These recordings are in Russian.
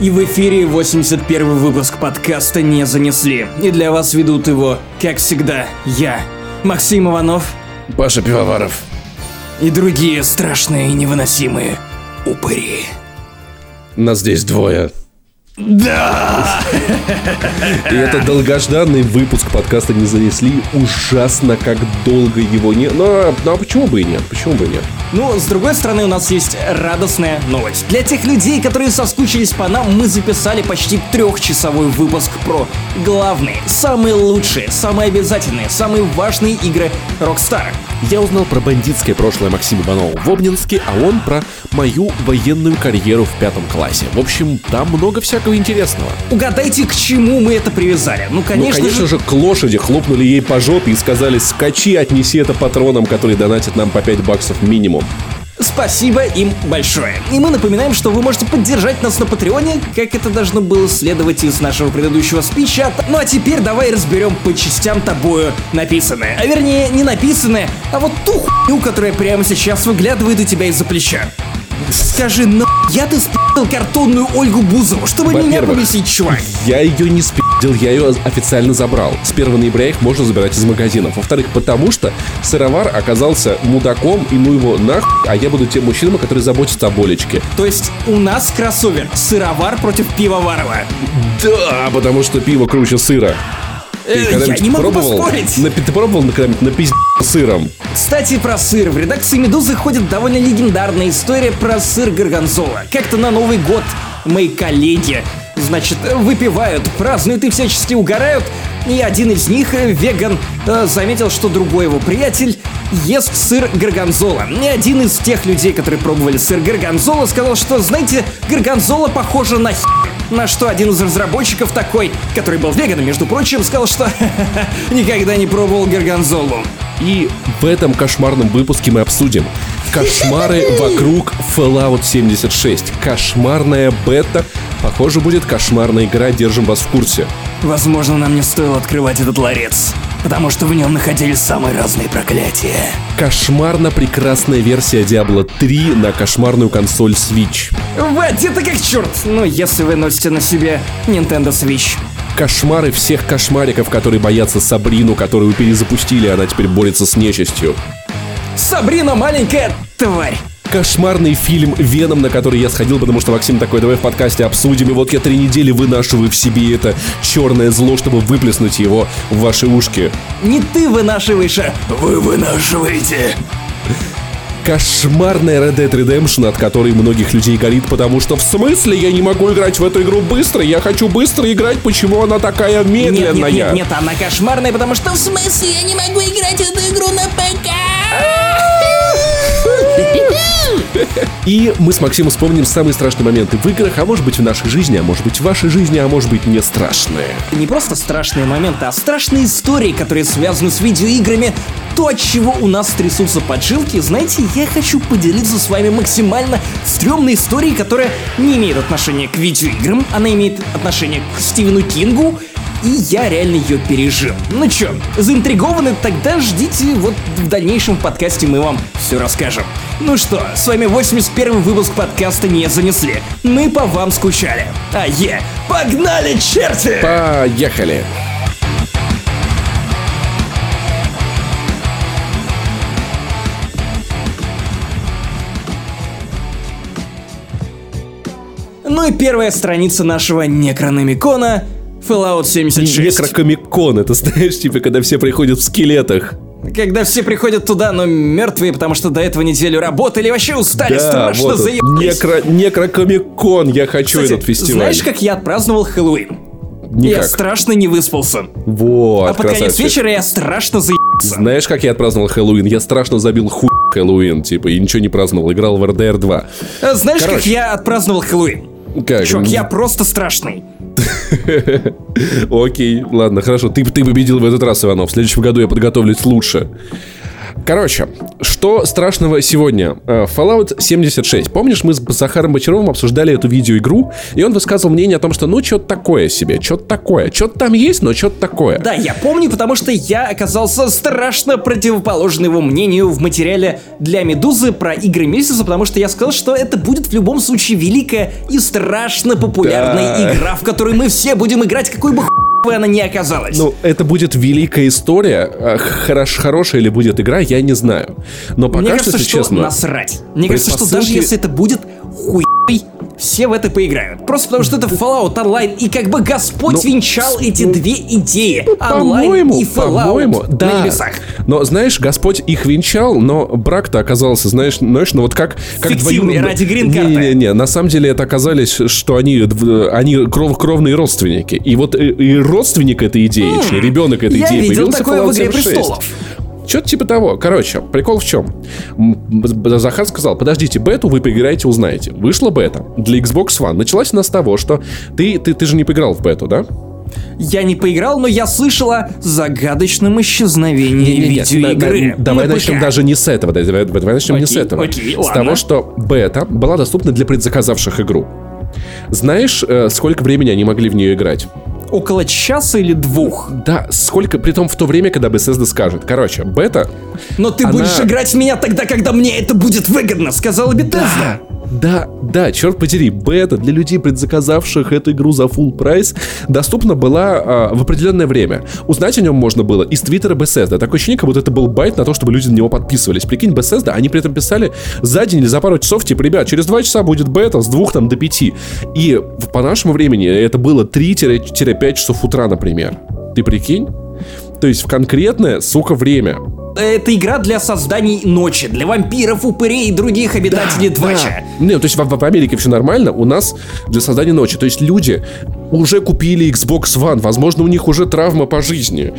И в эфире 81 выпуск подкаста «Не занесли». И для вас ведут его, как всегда, я, Максим Иванов. Паша Пивоваров. И другие страшные и невыносимые упыри. Нас здесь двое. Да! И это долгожданный выпуск подкаста не занесли. Ужасно, как долго его не... Ну, а, ну а почему бы и нет? Почему бы и нет? Ну, с другой стороны, у нас есть радостная новость. Для тех людей, которые соскучились по нам, мы записали почти трехчасовой выпуск про главные, самые лучшие, самые обязательные, самые важные игры Rockstar. Я узнал про бандитское прошлое Максима Иванова в Обнинске, а он про мою военную карьеру в пятом классе. В общем, там много всякого интересного. Угадайте, к чему мы это привязали? Ну, конечно, ну, конечно же... же, к лошади хлопнули ей по жопе и сказали, скачи, отнеси это патронам, которые донатят нам по 5 баксов минимум. Спасибо им большое. И мы напоминаем, что вы можете поддержать нас на Патреоне, как это должно было следовать из нашего предыдущего спича. Ну а теперь давай разберем по частям тобою написанное. А вернее, не написанное, а вот ту хуйню, которая прямо сейчас выглядывает у тебя из-за плеча. Скажи, ну я ты спи***л картонную Ольгу Бузову, чтобы меня повесить, чувак. Я ее не спи***л, я ее официально забрал. С 1 ноября их можно забирать из магазинов. Во-вторых, потому что сыровар оказался мудаком, и ну его нахуй, а я буду тем мужчином, который заботится о болечке. То есть у нас кроссовер сыровар против пивоварова. Да, потому что пиво круче сыра. Ты э, я не могу пробовал, поспорить. На, ты пробовал на, на пиздец сыром? Кстати, про сыр. В редакции «Медузы» ходит довольно легендарная история про сыр горгонзола. Как-то на Новый год мои коллеги, значит, выпивают, празднуют и всячески угорают. И один из них, э, веган, э, заметил, что другой его приятель ест сыр горгонзола. И один из тех людей, которые пробовали сыр горгонзола, сказал, что, знаете, горгонзола похожа на хер. На что один из разработчиков такой, который был веганом, между прочим, сказал, что никогда не пробовал горгонзолу. И в этом кошмарном выпуске мы обсудим кошмары вокруг Fallout 76. Кошмарная бета. Похоже, будет кошмарная игра, держим вас в курсе. Возможно, нам не стоило открывать этот ларец, потому что в нем находились самые разные проклятия. Кошмарно прекрасная версия Diablo 3 на кошмарную консоль Switch. Вот это как черт! Ну, если вы носите на себе Nintendo Switch кошмары всех кошмариков, которые боятся Сабрину, которую перезапустили, она теперь борется с нечистью. Сабрина маленькая тварь! кошмарный фильм «Веном», на который я сходил, потому что Максим такой, давай в подкасте обсудим. И вот я три недели вынашиваю в себе это черное зло, чтобы выплеснуть его в ваши ушки. Не ты вынашиваешь, а вы вынашиваете кошмарная Red Dead Redemption, от которой многих людей горит, потому что в смысле я не могу играть в эту игру быстро? Я хочу быстро играть, почему она такая медленная? Нет, нет, нет, нет она кошмарная, потому что в смысле я не могу играть в эту игру на ПК? И мы с Максимом вспомним самые страшные моменты в играх, а может быть в нашей жизни, а может быть в вашей жизни, а может быть не страшные. Не просто страшные моменты, а страшные истории, которые связаны с видеоиграми. То, от чего у нас трясутся поджилки, знаете, я хочу поделиться с вами максимально стрёмной историей, которая не имеет отношения к видеоиграм, она имеет отношение к Стивену Кингу, и я реально ее пережил. Ну чё, заинтригованы? Тогда ждите, вот в дальнейшем подкасте мы вам все расскажем. Ну что, с вами 81 выпуск подкаста «Не занесли». Мы по вам скучали. А е, погнали, черти! Поехали! Ну и первая страница нашего Некрономикона Fallout 76. Некрокомикон, это знаешь, типа, когда все приходят в скелетах. Когда все приходят туда, но мертвые, потому что до этого неделю работали, вообще устали, да, страшно вот заебались. Некро, некрокомикон, я хочу Кстати, этот фестиваль. знаешь, как я отпраздновал Хэллоуин? Никак. Я страшно не выспался. Вот, А под конец вечера я страшно заебался. Знаешь, как я отпраздновал Хэллоуин? Я страшно забил хуй Хэллоуин, типа, и ничего не праздновал, играл в RDR 2. А знаешь, Короче. как я отпраздновал Хэллоуин? Как? Чувак, я просто страшный. Окей, ладно, хорошо. Ты, ты победил в этот раз, Иванов. В следующем году я подготовлюсь лучше. Короче, что страшного сегодня? Э, Fallout 76. Помнишь, мы с Захаром Бочаровым обсуждали эту видеоигру, и он высказывал мнение о том, что ну, что-то такое себе, что-то такое. Что-то там есть, но что-то такое. Да, я помню, потому что я оказался страшно противоположным его мнению в материале для Медузы про игры месяца, потому что я сказал, что это будет в любом случае великая и страшно популярная Да. игра, в которой мы все будем играть, какой бы хуй она ни оказалась. Ну, это будет великая история. а Хорош, хорошая ли будет игра, я не знаю. Но пока Мне что, кажется, если что честно... насрать. Мне кажется, что даже Предпосылки- если это будет хуй, все в это поиграют. Просто потому что это Fallout Online, и как бы Господь Ну, венчал эти ну, две идеи. Онлайн и Fallout по-моему, на да. небесах. Но, знаешь, Господь их венчал, но брак-то оказался, знаешь, знаешь, ну вот как... как Фиктивный, двоюродные- ради грин-карты. Не-не-не, на самом деле это оказались, что они, они кров, кровные родственники. И вот и, и родственник этой идеи, точнее, ребенок этой Я идеи видел появился такое в Fallout «Игре 76. престолов». Что-то типа того. Короче, прикол в чем? Захар сказал, подождите, бету вы поиграете, узнаете. Вышла бета для Xbox One. Началась она с того, что ты, ты, ты же не поиграл в бету, да? Я не поиграл, но я слышала загадочном исчезновении Не-не-не, видеоигры. на- на- Давай на начнем ПК. даже не с этого. Давай, давай начнем не с Окей, этого. окей, с ладно. того, что бета была доступна для предзаказавших игру. Знаешь, э, сколько времени они могли в нее играть? Около часа или двух. Да, сколько, при том в то время, когда Bethesda скажет. Короче, бета... Но ты Она- будешь играть в меня тогда, когда мне это будет выгодно, сказала Bethesda. Да, да, черт подери, бета для людей, предзаказавших эту игру за full прайс, доступна была а, в определенное время. Узнать о нем можно было из твиттера Bethesda. Такое ощущение, как будто это был байт на то, чтобы люди на него подписывались. Прикинь, Bethesda, они при этом писали за день или за пару часов, типа, ребят, через два часа будет бета с двух там до пяти. И по нашему времени это было 3-5 часов утра, например. Ты прикинь? То есть в конкретное, сука, время. Это игра для созданий ночи, для вампиров, упырей и других обитателей Двача. Не, то есть в, в Америке все нормально, у нас для создания ночи. То есть люди уже купили Xbox One, возможно, у них уже травма по жизни.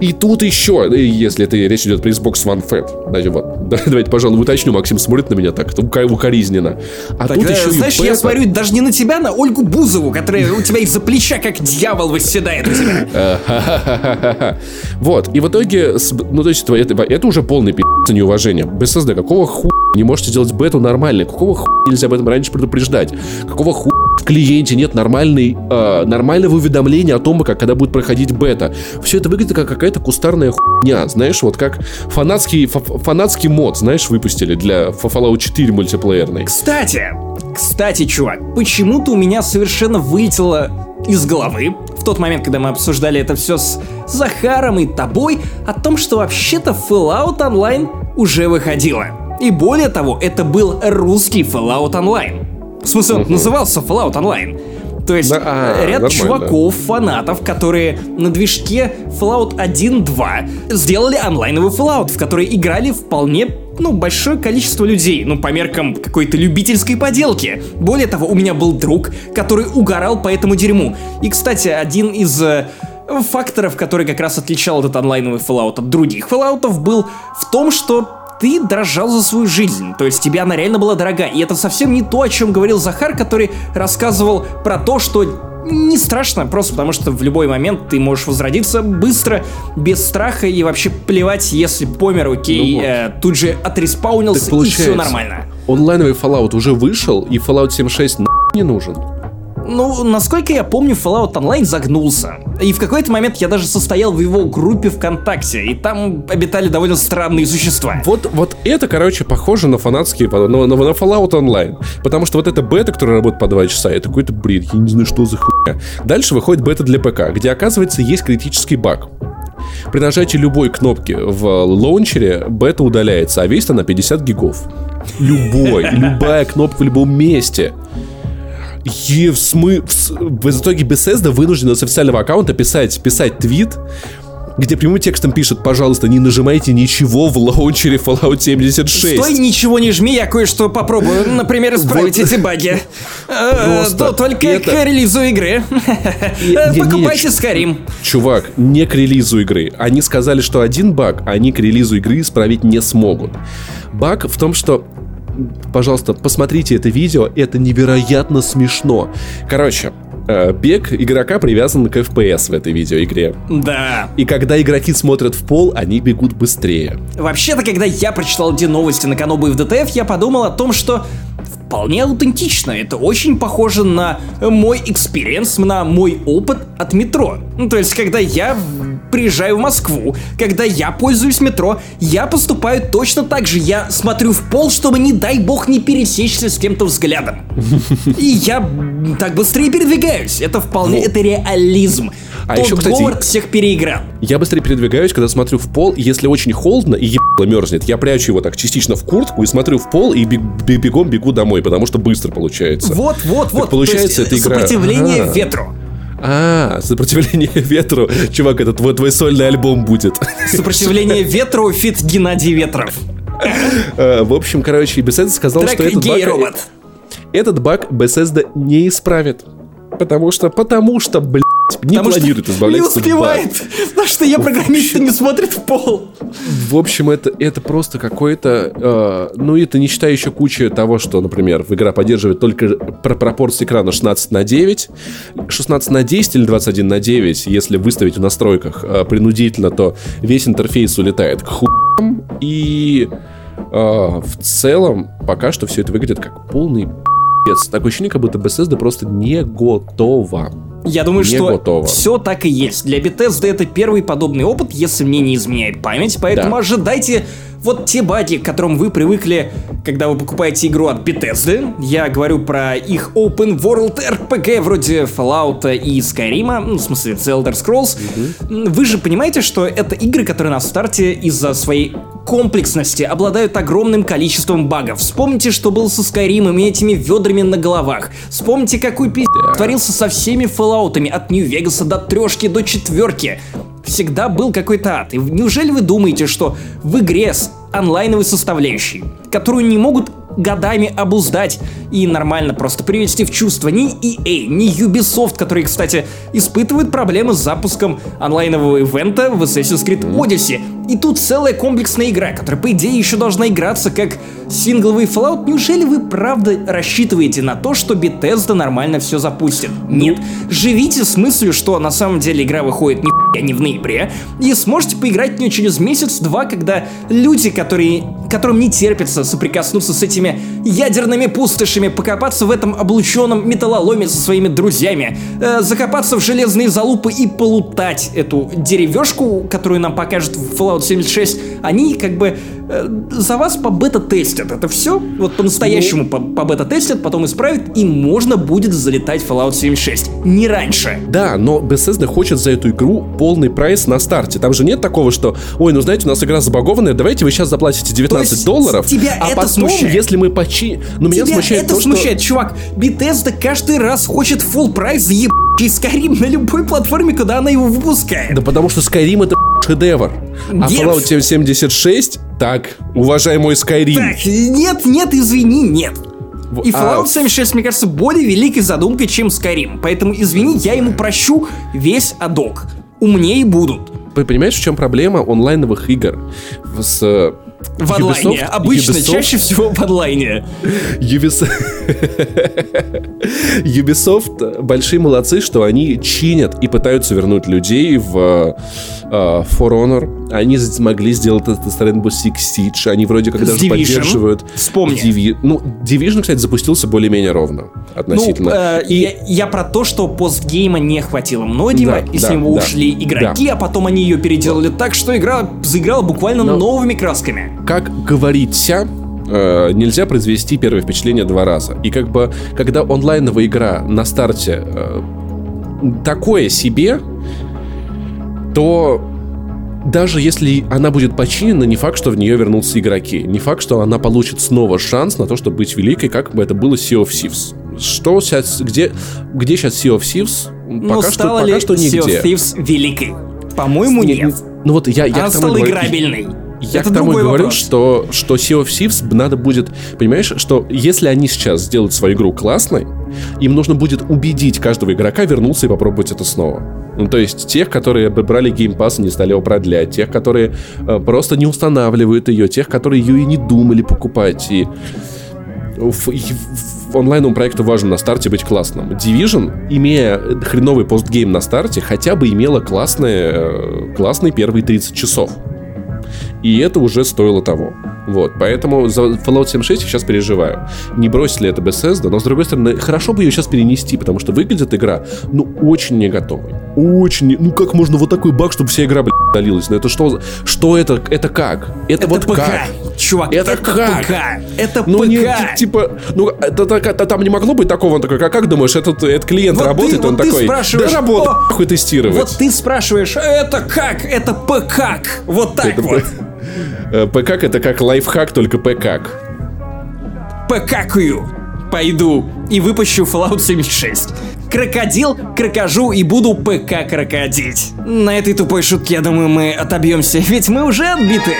И тут еще, э, если это речь идет про Xbox One Fat, значит, вот, да, давайте, пожалуй, уточню, Максим смотрит на меня так, это укоризненно. А тут Тогда, еще и знаешь, я смотрю даже не на тебя, на Ольгу Бузову, которая у тебя из-за плеча, как дьявол, восседает у тебя. Вот, и в итоге, ну, то есть, это, это, уже полный пи***ц неуважение. BSSD, какого хуя не можете делать бету нормально? Какого хуя нельзя об этом раньше предупреждать? Какого хуя в клиенте нет нормальной, э, нормального уведомления о том, как когда будет проходить бета? Все это выглядит как какая-то кустарная хуйня, знаешь, вот как фанатский, фа- фанатский мод, знаешь, выпустили для Fallout 4 мультиплеерный. Кстати, кстати, чувак, почему-то у меня совершенно вылетело из головы в тот момент, когда мы обсуждали это все с Захаром и тобой, о том, что вообще-то Fallout Online уже выходила. И более того, это был русский Fallout Online. В смысле, он назывался Fallout Online. То есть Да, а, э, ряд нормально. чуваков, фанатов, которые на движке Fallout 1.2 сделали онлайновый Fallout, в который играли вполне ну, большое количество людей, ну, по меркам какой-то любительской поделки. Более того, у меня был друг, который угорал по этому дерьму. И, кстати, один из э, факторов, который как раз отличал этот онлайновый Fallout от других Fallout, был в том, что ты дрожал за свою жизнь, то есть тебе она реально была дорога. И это совсем не то, о чем говорил Захар, который рассказывал про то, что не страшно, просто потому что в любой момент ты можешь возродиться быстро, без страха и вообще плевать, если помер, окей, Ну вот. э, тут же отреспаунился и все нормально. Онлайновый Fallout уже вышел, и Fallout 76 нахуй не нужен. Ну, насколько я помню, Fallout Online загнулся. И в какой-то момент я даже состоял в его группе ВКонтакте, и там обитали довольно странные существа. Вот, вот это, короче, похоже на фанатские, на, на, на Fallout Online. Потому что вот эта бета, которая работает по 2 часа, это какой-то бред, я не знаю, что за хуйня. Дальше выходит бета для ПК, где, оказывается, есть критический баг. При нажатии любой кнопки в лаунчере бета удаляется, а весит она 50 гигов. Любой, любая кнопка в любом месте. И в, смы... в, итоге Bethesda вынуждена с официального аккаунта писать, писать твит, где прямым текстом пишет, пожалуйста, не нажимайте ничего в лаунчере Fallout 76. Стой, ничего не жми, я кое-что попробую. Например, исправить эти баги. Э, Просто то только к релизу игры. Покупайте Skyrim. Чувак, не к релизу игры. Они сказали, что один баг они к релизу игры исправить не смогут. Баг в том, что Пожалуйста, посмотрите это видео, это невероятно смешно. Короче, э, бег игрока привязан к FPS в этой видеоигре. Да. И когда игроки смотрят в пол, они бегут быстрее. Вообще-то, когда я прочитал эти новости на Канобу и в DTF, я подумал о том, что вполне аутентично. Это очень похоже на мой experience, на мой опыт от метро. Ну, то есть, когда я приезжаю в Москву, когда я пользуюсь метро, я поступаю точно так же. Я смотрю в пол, чтобы, не дай бог, не пересечься с кем-то взглядом. И я так быстрее передвигаюсь. Это вполне, это реализм. А Тот еще, кстати, Говард всех переиграл. Я быстрее передвигаюсь, когда смотрю в пол, если очень холодно и ебало мерзнет, я прячу его так частично в куртку и смотрю в пол и бег- бег- бегом бегу домой, потому что быстро получается. Вот, вот, вот. получается, То есть, эта игра- Сопротивление Ага. ветру. А, сопротивление ветру. Чувак, это твой, твой сольный альбом будет. Сопротивление ветру, feat Геннадий Ветров. Э, В общем, короче, Bethesda сказал, Трек что этот баг, гей-робот. этот баг Bethesda не исправит. Потому что, потому что, блядь, не Потому что планирует не избавляться от багов. успевает. Потому что я программист, не смотрит в пол. В общем, это, это просто какой-то... э, ну, это не считая еще кучи того, что, например, игра поддерживает только про пропорции экрана 16 на 9, 16 на 10 или 21 на 9, если выставить в настройках э, принудительно, то весь интерфейс улетает к хуям, и э, в целом пока что все это выглядит как полный пи***ц. Такое ощущение, как будто Bethesda просто не готова. Я думаю, Не что готово. все так и есть. Для Bethesda это первый подобный опыт, если мне не изменяет память, поэтому Да. ожидайте вот те баги, к которым вы привыкли, когда вы покупаете игру от Bethesda. Я говорю про их Open World RPG вроде Fallout и Skyrim, ну, в смысле, The Elder Scrolls. Вы же понимаете, что это игры, которые на старте из-за своей комплексности обладают огромным количеством багов. Вспомните, что было со Skyrim и этими ведрами на головах. Вспомните, какой пиздец творился со всеми Fallout'ами от Нью-Вегаса до трешки до четверки. Всегда был какой-то ад. И неужели вы думаете, что в игре с онлайновой составляющей, которую не могут годами обуздать и нормально просто привести в чувство ни EA, ни Ubisoft, которые, кстати, испытывают проблемы с запуском онлайнового ивента в Assassin's Creed Odyssey. И тут целая комплексная игра, которая, по идее, еще должна играться как сингловый Fallout. Неужели вы правда рассчитываете на то, что Bethesda нормально все запустит? Нет. Живите с мыслью, что на самом деле игра выходит не не в ноябре, и сможете поиграть в нее через месяц-два, когда люди, которые, которым не терпится соприкоснуться с этими ядерными пустошами, покопаться в этом облученном металлоломе со своими друзьями, э, закопаться в железные залупы и полутать эту деревешку, которую нам покажет в Fallout 76, они как бы э, за вас по бета-тестят. Это все вот по-настоящему по, по бета-тестят, потом исправят, и можно будет залетать в Fallout 76. Не раньше. Да, но Bethesda хочет за эту игру полный прайс на старте. Там же нет такого, что, ой, ну знаете, у нас игра забагованная, давайте вы сейчас заплатите 19 То есть долларов, тебя а это потом, смущает? если мы почи... Ну, меня Тебя смущает это то, смущает, чувак. Bethesda каждый раз хочет full прайс за ебучий Skyrim на любой платформе, куда она его выпускает. что... Да потому что Skyrim это шедевр. А Нет. Fallout 76, так, уважаемый Skyrim. Так, нет, нет, извини, нет. И а- Fallout 76, мне кажется, более великой задумкой, чем Skyrim. Поэтому, извини, я ему прощу весь адок. Умнее будут. Вы понимаете, в чем проблема онлайновых игр? С э, В онлайне. Ubisoft- Обычно, Ubisoft- чаще всего в онлайне. Ubisoft... Ubisoft большие молодцы, что они чинят и пытаются вернуть людей в э, For Honor. Они смогли сделать это с Rainbow Six Siege. Они вроде как С даже Division. поддерживают... Вспомни. Divi- Ну, Division, кстати, запустился более-менее ровно Ну, относительно. э, И- я, я про то, что постгейма не хватило многим, Да, и с да, него да, ушли игроки, а потом они ее переделали так, что игра заиграла буквально Но- новыми красками. Как говорится, э, нельзя произвести первое впечатление два раза. И как бы, когда онлайновая игра на старте э, такое себе, то даже если она будет починена, не факт, что в нее вернутся игроки. Не факт, что она получит снова шанс на то, чтобы быть великой, как бы это было Sea of Thieves. Что сейчас, где, где сейчас Sea of Thieves? Но Пока что, стала пока ли что Sea нигде. of Thieves великой? По-моему, Не- нет. Ну вот я, я Она стала играбельной. Я Это к тому и говорю, вопрос. что, что Sea of Thieves надо будет... Понимаешь, что если они сейчас сделают свою игру классной, им нужно будет убедить каждого игрока вернуться и попробовать это снова. Ну, то есть тех, которые брали Game Pass и не стали его продлять, тех, которые э, просто не устанавливают ее, тех, которые ее и не думали покупать. И в, и в- онлайновому проекту важно на старте быть классным. Division, имея хреновый постгейм на старте, хотя бы имела классные, э, классные первые 30 часов. И это уже стоило того. Вот, поэтому за Fallout 76 я сейчас переживаю. Не бросит ли это Bethesda, но с другой стороны, хорошо бы ее сейчас перенести, потому что выглядит игра, ну, очень не готовой. Очень, ну как можно вот такой баг, чтобы вся игра, блядь, удалилась? Ну это что, что это, это как? Это, Это вот ПК, как? Чувак, Это это, как? ПК, это Ну, ПК. не, ти- типа, ну, это, это там не могло быть такого, он такой, как, как думаешь, этот, этот клиент Вот ты- работает, он вот ты такой, спрашиваешь, да работает, «О, хуй тестировать. Вот ты спрашиваешь, это как? Это ПК. Вот так Это вот. Э, ПК это как лайфхак, только ПК. ПК-кую. Пойду и выпущу Fallout 76. Крокодил, крокожу и буду ПК крокодить. На этой тупой шутке, я думаю, мы отобьемся, ведь мы уже отбиты.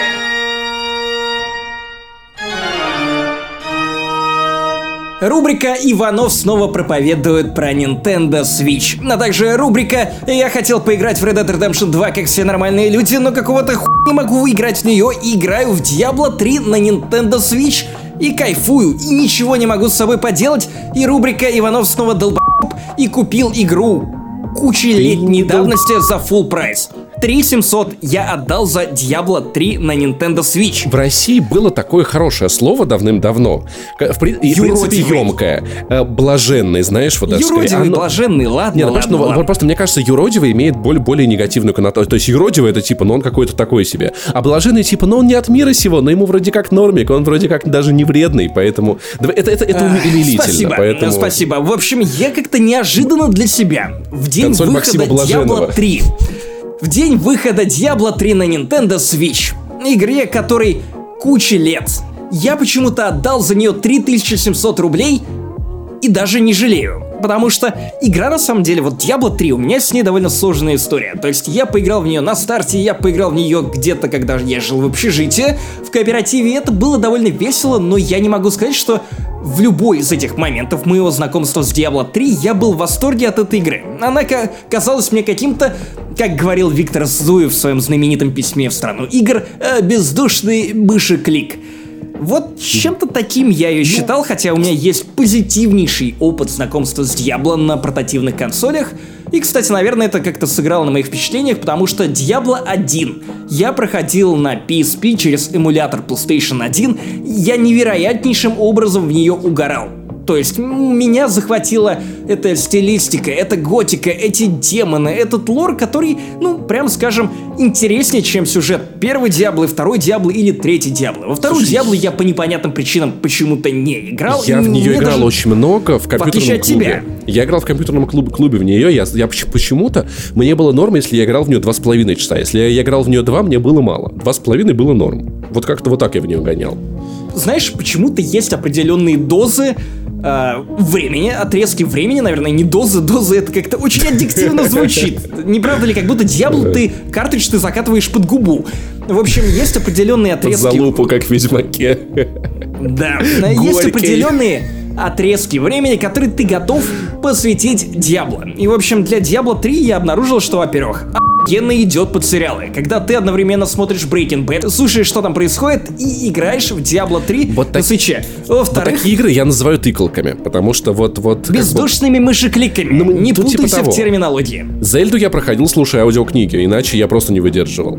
Рубрика «Иванов снова проповедует про Nintendo Switch». А также рубрика «Я хотел поиграть в Red Dead Redemption 2, как все нормальные люди, но какого-то ху не могу играть в нее и играю в Diablo 3 на Nintendo Switch и кайфую, и ничего не могу с собой поделать». И рубрика «Иванов снова долб***б и купил игру кучи летней давности за full прайс. 3700 я отдал за Diablo 3 на Nintendo Switch. В России было такое хорошее слово давным-давно. В, при- и, в принципе, емкое. Э, Блаженный, знаешь, вот даже скорее. Юродивый, Оно- блаженный, ладно, Нет, ну, ладно, просто, ну, ладно. вот просто мне кажется, юродивый имеет более, более негативную коннотацию. То есть юродивый это типа, ну он какой-то такой себе. А блаженный типа, ну он не от мира сего, но ему вроде как нормик, он вроде как даже не вредный, поэтому... Это, это, это умилительно, Спасибо, поэтому... спасибо. В общем, я как-то неожиданно для себя в день Консоль выхода Максима. Diablo 3. В день выхода Diablo 3 на Nintendo Switch. Игре, которой куча лет. Я почему-то отдал за нее 3700 рублей и даже не жалею. Потому что игра на самом деле, вот Diablo 3, у меня с ней довольно сложная история. То есть я поиграл в нее на старте, я поиграл в нее где-то, когда я жил в общежитии, в кооперативе, это было довольно весело, но я не могу сказать, что в любой из этих моментов моего знакомства с Diablo 3 я был в восторге от этой игры. Она ка- казалась мне каким-то, как говорил Виктор Зуев в своем знаменитом письме в страну игр, э, бездушный мыши-клик. Вот чем-то таким я ее считал, хотя у меня есть позитивнейший опыт знакомства с Diablo на портативных консолях. И, кстати, наверное, это как-то сыграло на моих впечатлениях, потому что Diablo 1 я проходил на PSP через эмулятор PlayStation 1, и я невероятнейшим образом в нее угорал. То есть меня захватила эта стилистика, эта готика, эти демоны, этот лор, который, ну, прям скажем, интереснее, чем сюжет первой Диаблы, второй Диаблы или третьей Диаблы. Во вторую Слушай, я по непонятным причинам почему-то не играл. Я в нее играл даже- очень много в компьютерном от клубе. тебя. Я играл в компьютерном клубе, клубе в нее. Я, я поч- почему-то мне было норм, если я играл в нее два с половиной часа. Если я играл в нее два, мне было мало. Два с половиной было норм. Вот как-то вот так я в нее гонял. знаешь, почему-то есть определенные дозы э, времени, отрезки времени, наверное, не дозы, дозы это как-то очень аддиктивно звучит. Не правда ли, как будто Диабло ты картридж ты закатываешь под губу. В общем, есть определенные Под отрезки. залупу, как в Ведьмаке. Да, есть Горький. определенные отрезки времени, которые ты готов посвятить Диабло. И, в общем, для Диабло 3 я обнаружил, что, во-первых, охуенно идет под сериалы. Когда ты одновременно смотришь Breaking Bad, слушаешь, что там происходит, и играешь в Диабло 3 Вот на так- свече. Вот такие игры я называю тыкалками, потому что вот... вот как бы- бездушными мышекликами. Ну, Не типа путайся того. в терминологии. Зельду я проходил, слушая аудиокниги, иначе я просто не выдерживал.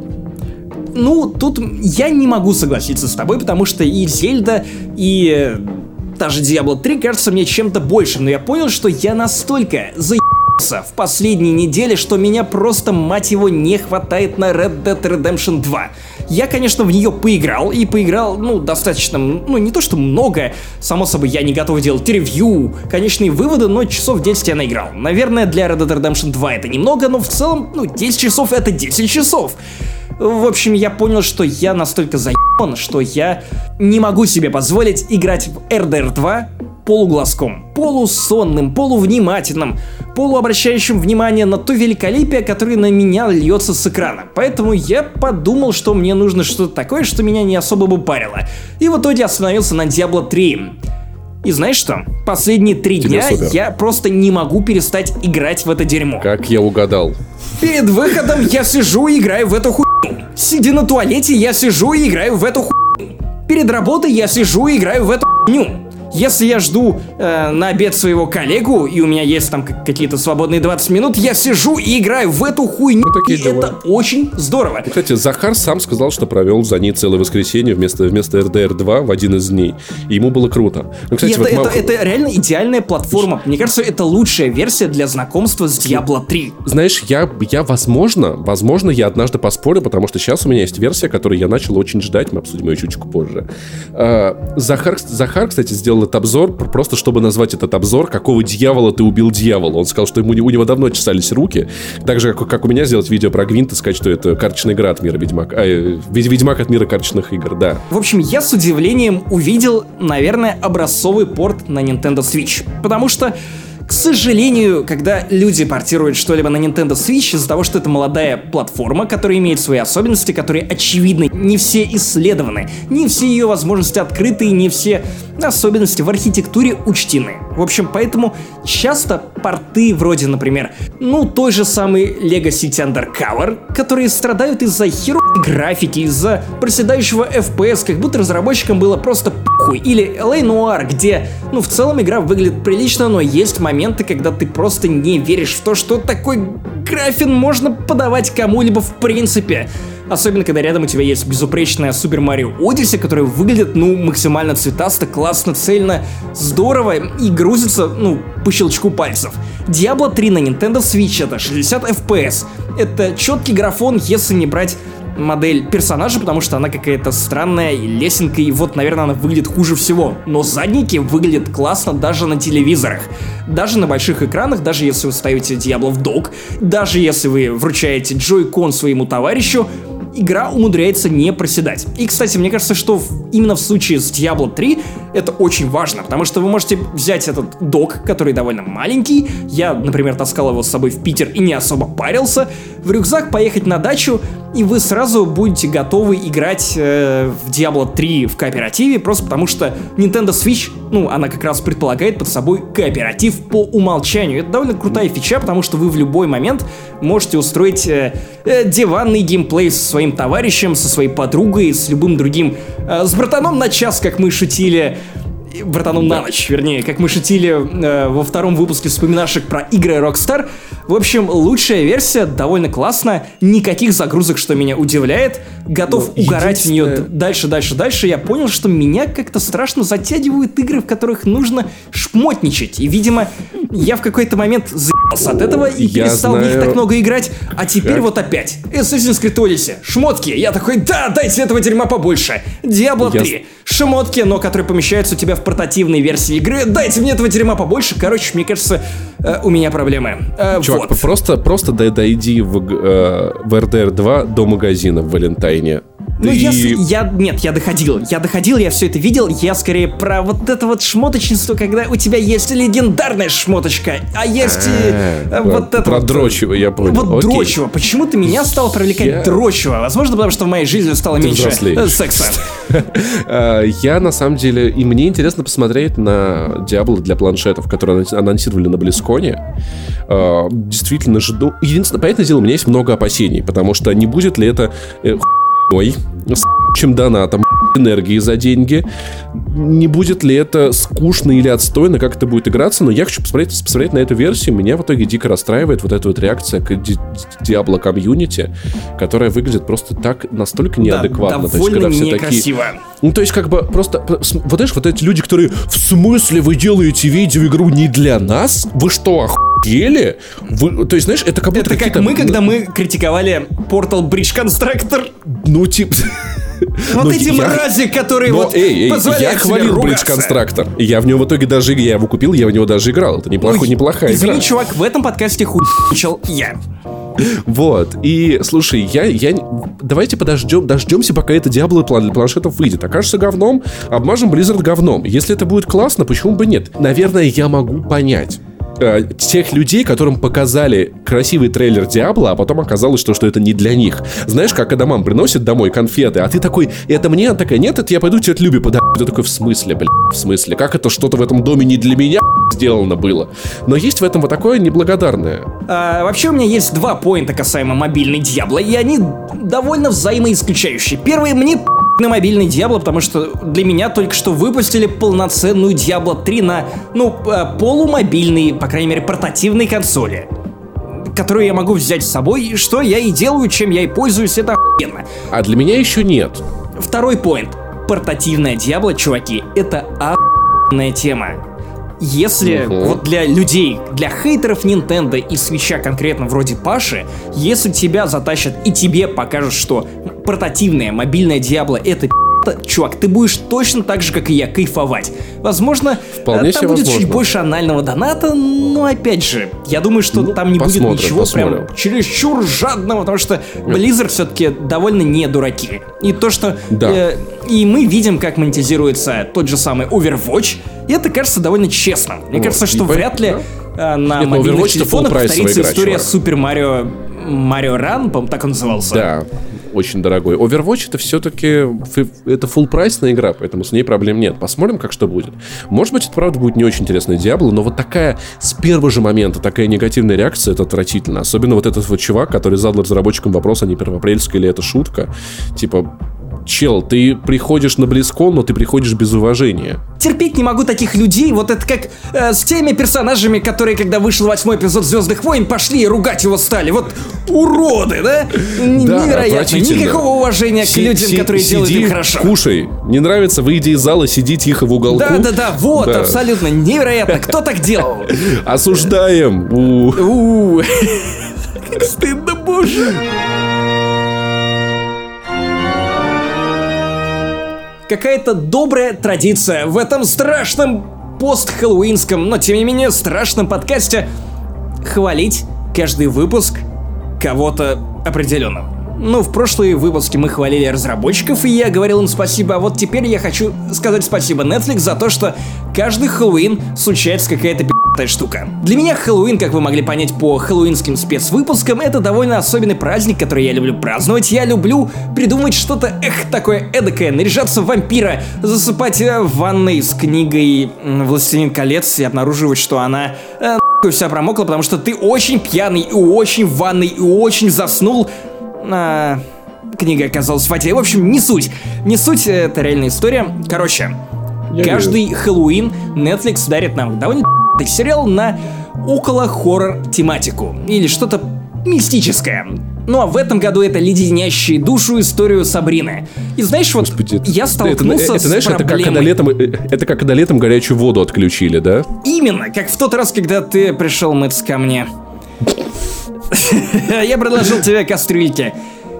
Ну, тут я не могу согласиться с тобой, потому что и Зельда, и э, та же Diablo 3 кажется мне чем-то большим, но я понял, что я настолько заебался в последние недели, что меня просто, мать его, не хватает на Red Dead Redemption 2. Я, конечно, в нее поиграл, и поиграл, ну, достаточно, ну, не то что много, само собой, я не готов делать ревью, конечные выводы, но часов 10 я наиграл. Наверное, для Red Dead Redemption 2 это немного, но в целом, ну, 10 часов это 10 часов. В общем, я понял, что я настолько заебан, что я не могу себе позволить играть в RDR 2 полуглазком, полусонным, полувнимательным, полуобращающим внимание на то великолепие, которое на меня льется с экрана. Поэтому я подумал, что мне нужно что-то такое, что меня не особо бы парило. И в итоге остановился на Diablo 3. И знаешь что? Последние три Тебе дня супер. я просто не могу перестать играть в это дерьмо. Как я угадал. Перед выходом я сижу и играю в эту хуйню. Сидя на туалете, я сижу и играю в эту хуйню. Перед работой я сижу и играю в эту хуйню. Если я жду э, на обед своего коллегу, и у меня есть там какие-то свободные 20 минут, я сижу и играю в эту хуйню. Ну, такие и дела. это очень здорово. И, кстати, Захар сам сказал, что провел за ней целое воскресенье вместо, вместо RDR 2 в один из дней. И ему было круто. Ну, кстати, это, вот это, мам... это реально идеальная платформа. Мне кажется, это лучшая версия для знакомства с Diablo 3. Знаешь, я, я возможно, возможно, я однажды поспорю, потому что сейчас у меня есть версия, которую я начал очень ждать. Мы обсудим ее чуть-чуть позже. А, Захар, Захар, кстати, сделал этот обзор, просто чтобы назвать этот обзор, какого дьявола ты убил дьявола. Он сказал, что ему, у него давно чесались руки. Так же, как, как у меня сделать видео про Гвинт и сказать, что это карточная игра от мира Ведьмак. А, э, Ведьмак от мира карточных игр, да. В общем, я с удивлением увидел, наверное, образцовый порт на Nintendo Switch. Потому что к сожалению, когда люди портируют что-либо на Nintendo Switch из-за того, что это молодая платформа, которая имеет свои особенности, которые очевидны, не все исследованы, не все ее возможности открыты, не все особенности в архитектуре учтены. В общем, поэтому часто порты вроде, например, ну, той же самой Lego City Undercover, которые страдают из-за херовой графики, из-за проседающего FPS, как будто разработчикам было просто похуй. Или LA Noir, где, ну, в целом игра выглядит прилично, но есть моменты, когда ты просто не веришь в то, что такой графин можно подавать кому-либо в принципе. Особенно, когда рядом у тебя есть безупречная Super Mario Odyssey, которая выглядит, ну, максимально цветасто, классно, цельно, здорово и грузится, ну, по щелчку пальцев. Diablo 3 на Nintendo Switch это 60 FPS. Это четкий графон, если не брать модель персонажа, потому что она какая-то странная и лесенка, и вот, наверное, она выглядит хуже всего. Но задники выглядят классно даже на телевизорах. Даже на больших экранах, даже если вы ставите Diablo в док, даже если вы вручаете Joy-Con своему товарищу, игра умудряется не проседать. И, кстати, мне кажется, что именно в случае с Diablo 3 это очень важно, потому что вы можете взять этот док, который довольно маленький, я, например, таскал его с собой в Питер и не особо парился, в рюкзак поехать на дачу, и вы сразу будете готовы играть э, в Diablo 3 в кооперативе, просто потому что Nintendo Switch, ну, она как раз предполагает под собой кооператив по умолчанию. Это довольно крутая фича, потому что вы в любой момент можете устроить э, э, диванный геймплей со своим товарищем, со своей подругой, с любым другим, э, с братаном на час, как мы шутили, братану на ночь, вернее, как мы шутили э, во втором выпуске вспоминашек про игры Rockstar. В общем, лучшая версия, довольно классная, никаких загрузок, что меня удивляет. Готов ну, угорать в нее дальше, дальше, дальше. Я понял, что меня как-то страшно затягивают игры, в которых нужно шмотничать. И, видимо, я в какой-то момент заебался от этого и я перестал знаю... в них так много играть. А теперь как? вот опять. Assassin's Creed Odyssey, шмотки. Я такой, да, дайте этого дерьма побольше. Diablo 3, я... шмотки, но которые помещаются у тебя в портативной версии игры. Дайте мне этого дерьма побольше. Короче, мне кажется, э, у меня проблемы. Э, Чувак, вот. просто, просто дойди в, э, в RDR 2 до магазина в Валентайне. Ну, и... если я... Нет, я доходил. Я доходил, я все это видел. Я скорее про вот это вот шмоточничество, когда у тебя есть легендарная шмоточка, а есть а, вот это Про дрочево, я понял. Вот дрочево. Почему ты меня стал привлекать дрочево? Возможно, потому что в моей жизни стало меньше э, секса. А, я, на самом деле... И мне интересно посмотреть на Diablo для планшетов, которые анонсировали на Близконе. А, действительно жду... Единственное, понятное дело, у меня есть много опасений, потому что не будет ли это э, Ой, с чем донатом, энергии за деньги. Не будет ли это скучно или отстойно, как это будет играться, но я хочу посмотреть, посмотреть на эту версию. Меня в итоге дико расстраивает вот эта вот реакция к Diablo комьюнити, которая выглядит просто так настолько неадекватно. Да, то есть, когда все такие... Ну, то есть, как бы просто... Вот знаешь, вот эти люди, которые в смысле вы делаете видеоигру не для нас? Вы что, оху деле, вы, то есть, знаешь, это как будто Это как мы, когда мы критиковали Portal Bridge Constructor. Ну, типа... Вот Но эти я... мрази, которые Но, вот эй, эй, я хвалил Bridge Constructor. Я в него в итоге даже я его купил, я в него даже играл. Это неплохой, ну, неплохая извини, игра. чувак, в этом подкасте хуйничал я. Вот. И, слушай, я, я... Давайте подождем, дождемся, пока это Diablo для планшетов выйдет. Окажется говном, обмажем Blizzard говном. Если это будет классно, почему бы нет? Наверное, я могу понять э, тех людей, которым показали красивый трейлер Диабло, а потом оказалось, что, что это не для них. Знаешь, как когда мам приносит домой конфеты, а ты такой, это мне? Она такая, нет, это я пойду тетя Люби подам. Ты такой, в смысле, бля, в смысле? Как это что-то в этом доме не для меня сделано было? Но есть в этом вот такое неблагодарное. А, вообще у меня есть два поинта касаемо мобильной Диабло, и они довольно взаимоисключающие. Первый, мне на мобильный Diablo, потому что для меня только что выпустили полноценную Diablo 3 на, ну, э, полумобильной, по крайней мере, портативной консоли которую я могу взять с собой, что я и делаю, чем я и пользуюсь, это охуенно. А для меня еще нет. Второй поинт. Портативная Диабло, чуваки, это охуенная тема. Если угу. вот для людей, для хейтеров Nintendo и свеча конкретно вроде Паши, если тебя затащат и тебе покажут, что портативная мобильная Диабло это чувак, ты будешь точно так же, как и я, кайфовать. Возможно, Вполне там будет возможно. чуть больше анального доната, но опять же, я думаю, что ну, там не будет ничего посмотрим. прям чересчур жадного, потому что Blizzard все-таки довольно не дураки. И то, что... Да. Э, и мы видим, как монетизируется тот же самый Overwatch, и это кажется довольно честно. Мне вот, кажется, что вряд ли э, на Нет, мобильных телефонах повторится история Супер Марио Марио Ран, по так он назывался. Да, очень дорогой. Overwatch это все-таки это full прайсная игра, поэтому с ней проблем нет. Посмотрим, как что будет. Может быть, это правда будет не очень интересная Диабло, но вот такая с первого же момента такая негативная реакция, это отвратительно. Особенно вот этот вот чувак, который задал разработчикам вопрос, а не первоапрельская или это шутка. Типа, чел, ты приходишь на Близкон, но ты приходишь без уважения. Терпеть не могу таких людей. Вот это как э, с теми персонажами, которые, когда вышел восьмой эпизод Звездных войн, пошли и ругать его стали. Вот уроды, да? да Невероятно. Никакого уважения к людям, си- которые сиди, делают им хорошо. Кушай. Не нравится, выйди из зала, сиди тихо в уголку. Да, да, да, вот, да. абсолютно невероятно. Кто так делал? Осуждаем. У. Как стыдно, боже. Какая-то добрая традиция в этом страшном пост-хэллоуинском, но тем не менее страшном подкасте хвалить каждый выпуск кого-то определенного. Ну, в прошлые выпуски мы хвалили разработчиков, и я говорил им спасибо, а вот теперь я хочу сказать спасибо Netflix за то, что каждый Хэллоуин случается какая-то пи***тая штука. Для меня Хэллоуин, как вы могли понять по хэллоуинским спецвыпускам, это довольно особенный праздник, который я люблю праздновать. Я люблю придумать что-то, эх, такое эдакое, наряжаться в вампира, засыпать э, в ванной с книгой «Властелин колец» и обнаруживать, что она э, вся промокла, потому что ты очень пьяный и очень в ванной и очень заснул, а, книга оказалась в воде. В общем, не суть. Не суть, это реальная история. Короче, Я каждый верю. Хэллоуин Netflix дарит нам довольно сериал на около хоррор тематику или что-то мистическое. Ну а в этом году это леденящие душу историю Сабрины. И знаешь, вот Господи, это, я столкнулся это, это, это, знаешь, с проблемой. Это как, когда летом, э, это как когда летом горячую воду отключили, да? Именно, как в тот раз, когда ты пришел мыться ко мне. Я предложил тебе кастрюльки.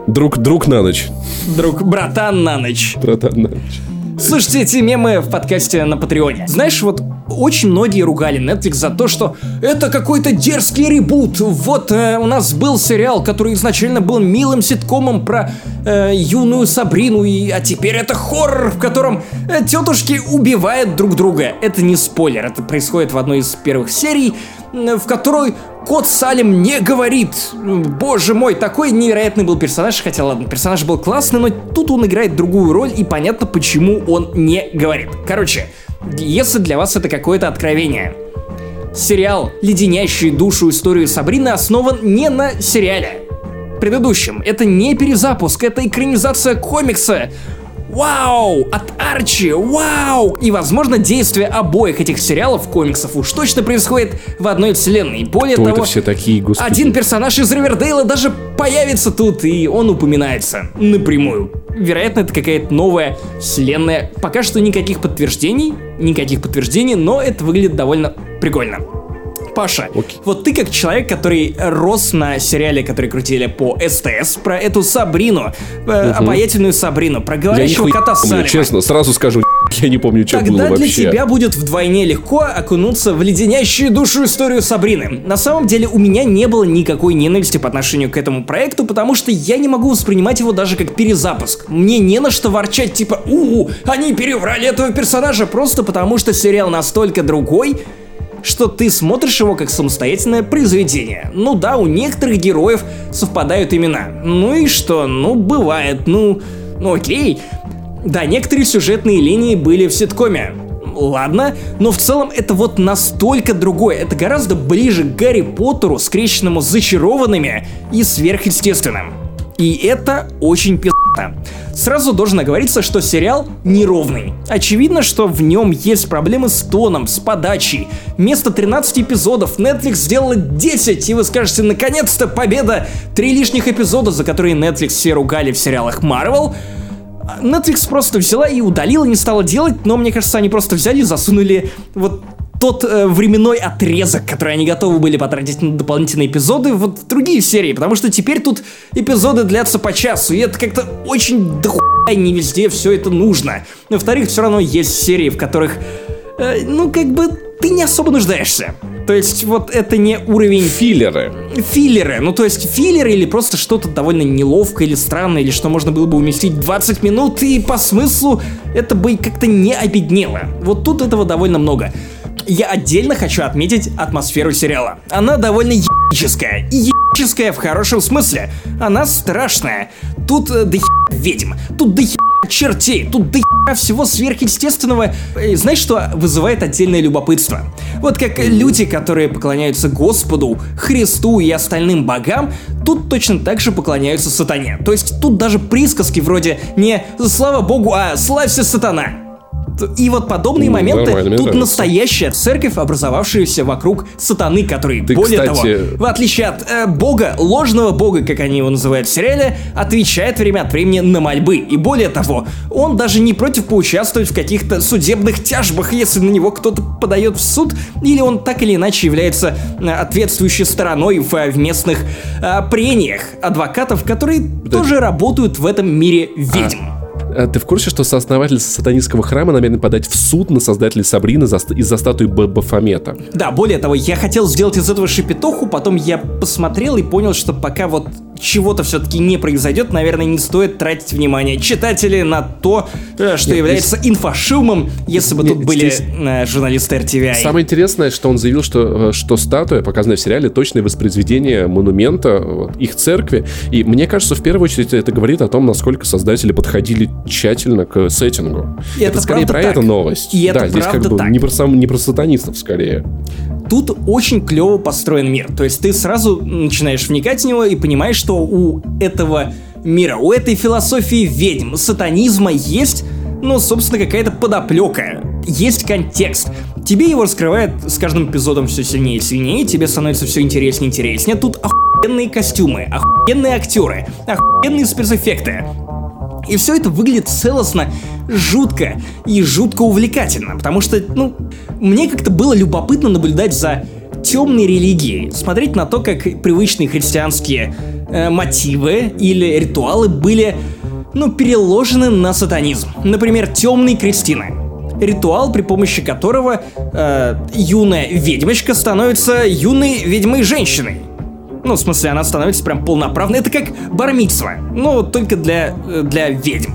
Друг, друг на ночь. Друг, братан на ночь. Братан на ночь. Слушайте эти мемы в подкасте на Патреоне. Знаешь, вот очень многие ругали Netflix за то, что это какой-то дерзкий ребут. Вот э, у нас был сериал, который изначально был милым ситкомом про э, юную Сабрину, и, а теперь это хоррор, в котором э, тетушки убивают друг друга. Это не спойлер, это происходит в одной из первых серий, э, в которой кот Салим не говорит. Боже мой, такой невероятный был персонаж, хотя ладно, персонаж был классный, но тут он играет другую роль, и понятно, почему он не говорит. Короче, если для вас это какое-то откровение, сериал, леденящий душу историю Сабрины, основан не на сериале предыдущем. Это не перезапуск, это экранизация комикса. Вау! От Арчи! Вау! И, возможно, действие обоих этих сериалов, комиксов уж точно происходит в одной вселенной. Более Кто того, это все такие, господи? один персонаж из Ривердейла даже появится тут, и он упоминается напрямую. Вероятно, это какая-то новая вселенная. Пока что никаких подтверждений, никаких подтверждений, но это выглядит довольно прикольно. Паша, Окей. вот ты как человек, который рос на сериале, который крутили по СТС, про эту Сабрину, угу. обаятельную Сабрину, про говорящего я кота помню, Честно, сразу скажу, я не помню, что Тогда было вообще. для тебя будет вдвойне легко окунуться в леденящую душу историю Сабрины. На самом деле у меня не было никакой ненависти по отношению к этому проекту, потому что я не могу воспринимать его даже как перезапуск. Мне не на что ворчать, типа, у, они переврали этого персонажа, просто потому что сериал настолько другой, что ты смотришь его как самостоятельное произведение. Ну да, у некоторых героев совпадают имена. Ну и что? Ну, бывает. Ну, ну окей. Да, некоторые сюжетные линии были в ситкоме. Ладно, но в целом это вот настолько другое. Это гораздо ближе к Гарри Поттеру, скрещенному с зачарованными и сверхъестественным. И это очень пи***то. Сразу должен оговориться, что сериал неровный. Очевидно, что в нем есть проблемы с тоном, с подачей. Вместо 13 эпизодов Netflix сделала 10, и вы скажете, наконец-то победа! Три лишних эпизода, за которые Netflix все ругали в сериалах Marvel, Netflix просто взяла и удалила, не стала делать, но мне кажется, они просто взяли и засунули вот тот э, временной отрезок, который они готовы были потратить на дополнительные эпизоды вот в другие серии, потому что теперь тут эпизоды длятся по часу, и это как-то очень дохуя не везде все это нужно. Во-вторых, все равно есть серии, в которых, э, ну, как бы ты не особо нуждаешься. То есть вот это не уровень... Филлеры. Филлеры. Ну то есть филлеры или просто что-то довольно неловкое или странное, или что можно было бы уместить 20 минут, и по смыслу это бы как-то не обеднело. Вот тут этого довольно много я отдельно хочу отметить атмосферу сериала. Она довольно ебическая. Ебическая в хорошем смысле. Она страшная. Тут э, до ведьм, тут до чертей, тут до всего сверхъестественного. И знаешь, что вызывает отдельное любопытство? Вот как люди, которые поклоняются Господу, Христу и остальным богам, тут точно так же поклоняются сатане. То есть тут даже присказки вроде не «Слава Богу», а «Славься сатана». И вот подобные моменты, тут настоящая церковь, образовавшаяся вокруг сатаны, который, Ты, более кстати... того, в отличие от э, бога, ложного бога, как они его называют в сериале, отвечает время от времени на мольбы. И более того, он даже не против поучаствовать в каких-то судебных тяжбах, если на него кто-то подает в суд, или он так или иначе является э, ответствующей стороной в, в местных э, прениях адвокатов, которые да. тоже работают в этом мире ведьм. А Э, ты в курсе, что сооснователь сатанинского храма намерен подать в суд на создателей Сабрины из-за статуи Бафомета? Да, более того, я хотел сделать из этого шипетоху, потом я посмотрел и понял, что пока вот чего-то все-таки не произойдет, наверное, не стоит тратить внимание читателей на то, э, что Нет, является здесь... инфошумом, если бы Нет, тут были здесь... Э, журналисты RTVI. Самое интересное, что он заявил, что, что статуя, показанная в сериале, точное воспроизведение монумента вот, их церкви. И мне кажется, в первую очередь это говорит о том, насколько создатели подходили тщательно к сеттингу. И это, это скорее про так. это новость. И да, это здесь как бы так. не про, сам, не про сатанистов скорее. Тут очень клево построен мир. То есть ты сразу начинаешь вникать в него и понимаешь, что у этого мира, у этой философии ведьм, сатанизма есть ну, собственно, какая-то подоплека. Есть контекст. Тебе его раскрывает с каждым эпизодом все сильнее и сильнее, тебе становится все интереснее и интереснее. Тут охуенные костюмы, охуенные актеры, охуенные спецэффекты. И все это выглядит целостно, жутко и жутко увлекательно, потому что, ну, мне как-то было любопытно наблюдать за темной религией, смотреть на то, как привычные христианские э, мотивы или ритуалы были, ну, переложены на сатанизм. Например, темные крестины. Ритуал, при помощи которого э, юная ведьмочка становится юной ведьмой женщиной. Ну, в смысле, она становится прям полноправной. Это как бармитсва, но только для, для ведьм.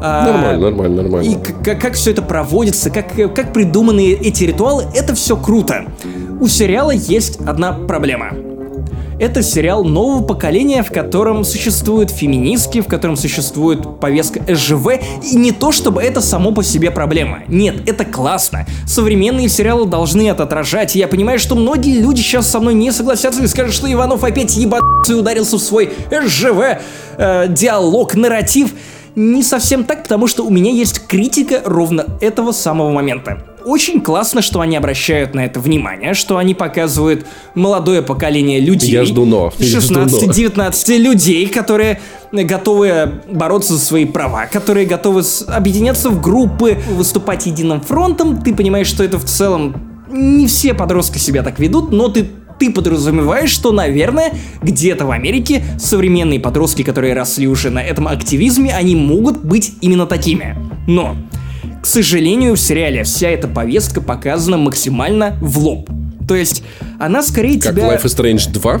Нормально, а, нормально, нормально. И как, как все это проводится, как, как придуманы эти ритуалы, это все круто. У сериала есть одна проблема. Это сериал нового поколения, в котором существуют феминистки, в котором существует повестка СЖВ, и не то чтобы это само по себе проблема. Нет, это классно. Современные сериалы должны это отражать, и я понимаю, что многие люди сейчас со мной не согласятся и скажут, что Иванов опять ебаться и ударился в свой СЖВ э, диалог, нарратив. Не совсем так, потому что у меня есть критика ровно этого самого момента очень классно, что они обращают на это внимание, что они показывают молодое поколение людей. Я жду но. 16-19 людей, которые готовы бороться за свои права, которые готовы объединяться в группы, выступать единым фронтом. Ты понимаешь, что это в целом не все подростки себя так ведут, но ты ты подразумеваешь, что, наверное, где-то в Америке современные подростки, которые росли уже на этом активизме, они могут быть именно такими. Но к сожалению, в сериале вся эта повестка показана максимально в лоб. То есть, она скорее как тебя... Как Life is Strange 2?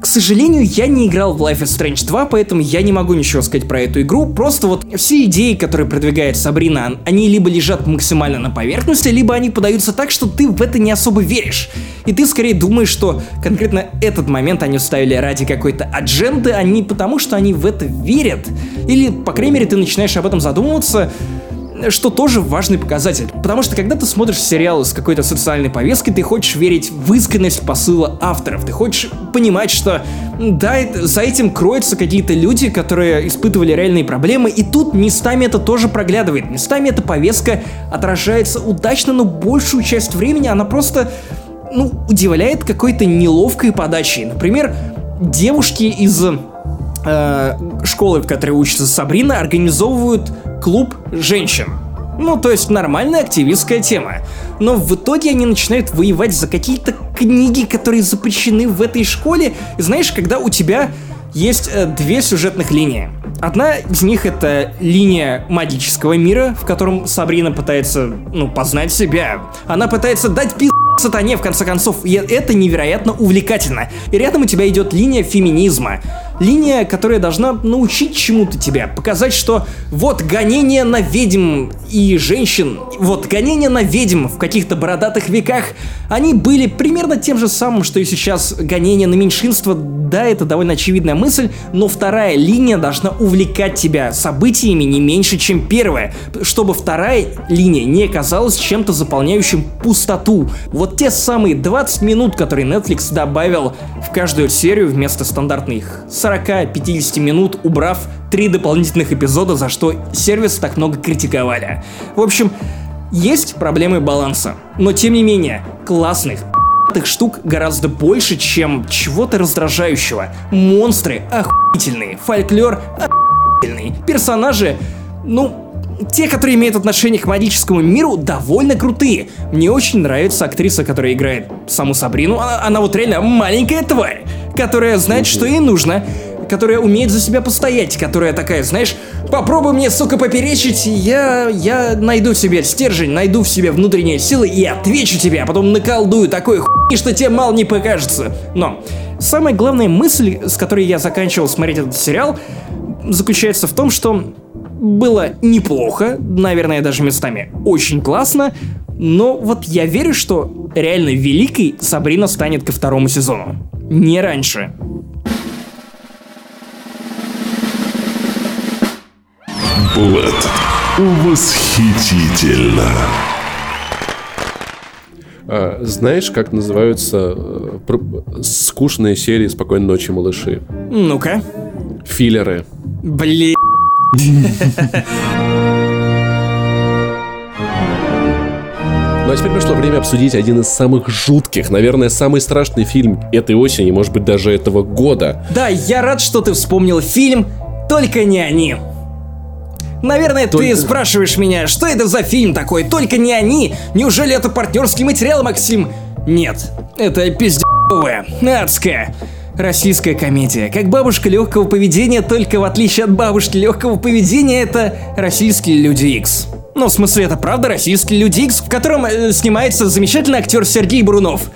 К сожалению, я не играл в Life is Strange 2, поэтому я не могу ничего сказать про эту игру. Просто вот все идеи, которые продвигает Сабрина, они либо лежат максимально на поверхности, либо они подаются так, что ты в это не особо веришь. И ты скорее думаешь, что конкретно этот момент они вставили ради какой-то адженды, а не потому, что они в это верят. Или, по крайней мере, ты начинаешь об этом задумываться, что тоже важный показатель. Потому что когда ты смотришь сериал с какой-то социальной повесткой, ты хочешь верить в искренность посыла авторов, ты хочешь понимать, что да, за этим кроются какие-то люди, которые испытывали реальные проблемы, и тут местами это тоже проглядывает. Местами эта повестка отражается удачно, но большую часть времени она просто, ну, удивляет какой-то неловкой подачей. Например, девушки из э, школы, в которой учится Сабрина, организовывают клуб женщин. Ну, то есть нормальная активистская тема. Но в итоге они начинают воевать за какие-то книги, которые запрещены в этой школе. И знаешь, когда у тебя есть э, две сюжетных линии. Одна из них это линия магического мира, в котором Сабрина пытается, ну, познать себя. Она пытается дать пиз сатане, в конце концов, и это невероятно увлекательно. И рядом у тебя идет линия феминизма. Линия, которая должна научить чему-то тебя, показать, что вот гонение на ведьм и женщин, вот гонение на ведьм в каких-то бородатых веках, они были примерно тем же самым, что и сейчас гонение на меньшинство. Да, это довольно очевидная мысль, но вторая линия должна увлекать тебя событиями не меньше, чем первая, чтобы вторая линия не оказалась чем-то заполняющим пустоту. Вот те самые 20 минут, которые Netflix добавил в каждую серию вместо стандартных 40-50 минут, убрав три дополнительных эпизода, за что сервис так много критиковали. В общем, есть проблемы баланса, но тем не менее, классных, штук гораздо больше, чем чего-то раздражающего. Монстры охуительные, фольклор охуительный, персонажи, ну, те, которые имеют отношение к магическому миру, довольно крутые. Мне очень нравится актриса, которая играет саму Сабрину. Она, она вот реально маленькая тварь, которая знает, что ей нужно, которая умеет за себя постоять, которая такая, знаешь, попробуй мне, сука, поперечить, я, я найду в себе стержень, найду в себе внутренние силы и отвечу тебе, а потом наколдую такой хуй, что тебе мало не покажется. Но самая главная мысль, с которой я заканчивал смотреть этот сериал, заключается в том, что было неплохо, наверное, даже местами очень классно, но вот я верю, что реально великой Сабрина станет ко второму сезону. Не раньше. Блэд. Восхитительно. А, знаешь, как называются э, скучные серии «Спокойной ночи, малыши»? Ну-ка. Филлеры. Блин. Ну а теперь пришло время обсудить один из самых жутких, наверное, самый страшный фильм этой осени, может быть, даже этого года. Да, я рад, что ты вспомнил фильм «Только не они». Наверное, Только- ты спрашиваешь меня, что это за фильм такой, только не они? Неужели это партнерский материал, Максим? Нет, это пиздец***овая, адская. Российская комедия. Как бабушка легкого поведения, только в отличие от бабушки легкого поведения, это российские люди Икс. Ну, в смысле, это правда российские люди Икс, в котором э, снимается замечательный актер Сергей Бурунов.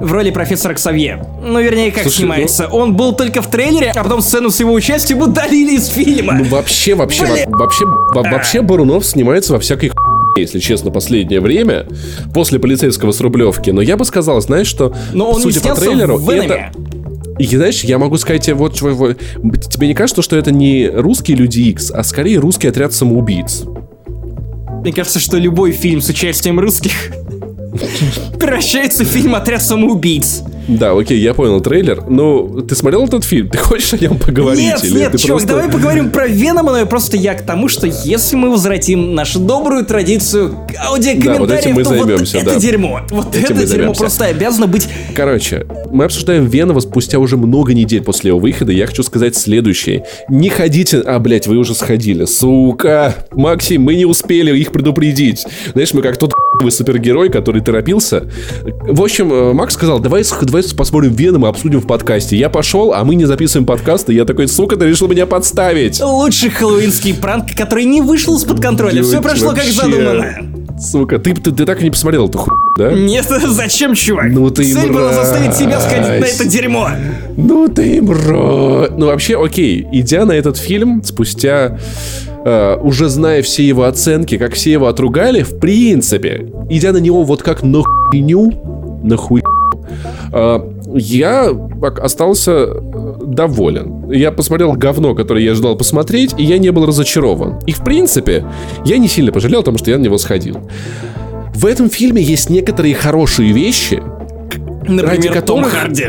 В роли профессора Ксавье. Ну, вернее, как Слушай, снимается. Он был только в трейлере, а потом сцену с его участием удалили из фильма. Ну вообще, вообще, во- вообще, во- вообще Бурунов снимается во всякой если честно, последнее время, после полицейского с Рублевки. Но я бы сказал, знаешь, что, Но он не судя по снялся трейлеру, в это... И знаешь, я могу сказать тебе вот, чего- тебе не кажется, что это не русские люди X, а скорее русский отряд самоубийц? Мне кажется, что любой фильм с участием русских превращается в фильм «Отряд самоубийц». Да, окей, я понял трейлер. Ну, ты смотрел этот фильм? Ты хочешь о нем поговорить? Нет, или нет, чувак, просто- давай поговорим про Венома, но просто я к тому, что если мы возвратим нашу добрую традицию аудиокомментариев, вот этим мы то вот займемся, это да. дерьмо. Вот Этим это дерьмо просто обязано быть... Короче, мы обсуждаем Венова спустя уже много недель после его выхода. Я хочу сказать следующее. Не ходите... А, блядь, вы уже сходили. Сука! Максим, мы не успели их предупредить. Знаешь, мы как тот вы супергерой, который торопился. В общем, э, Макс сказал, давай, сх- давай посмотрим Веном и обсудим в подкасте. Я пошел, а мы не записываем подкаст, и я такой, сука, ты решил меня подставить. Лучший хэллоуинский пранк, который не вышел из-под контроля. Все прошло как задумано. Сука, ты, ты, ты так и не посмотрел эту хуйню, да? Нет, зачем, чувак? Ну ты Цель была заставить себя сходить на мразь. это дерьмо. Ну ты мразь. Ну вообще, окей, идя на этот фильм, спустя э, уже зная все его оценки, как все его отругали, в принципе, идя на него вот как на хуйню, на хуй, я ок- остался э, доволен. Я посмотрел говно, которое я ожидал посмотреть, и я не был разочарован. И в принципе, я не сильно пожалел, потому что я на него сходил. В этом фильме есть некоторые хорошие вещи, Например, Ради Том которых- Харди.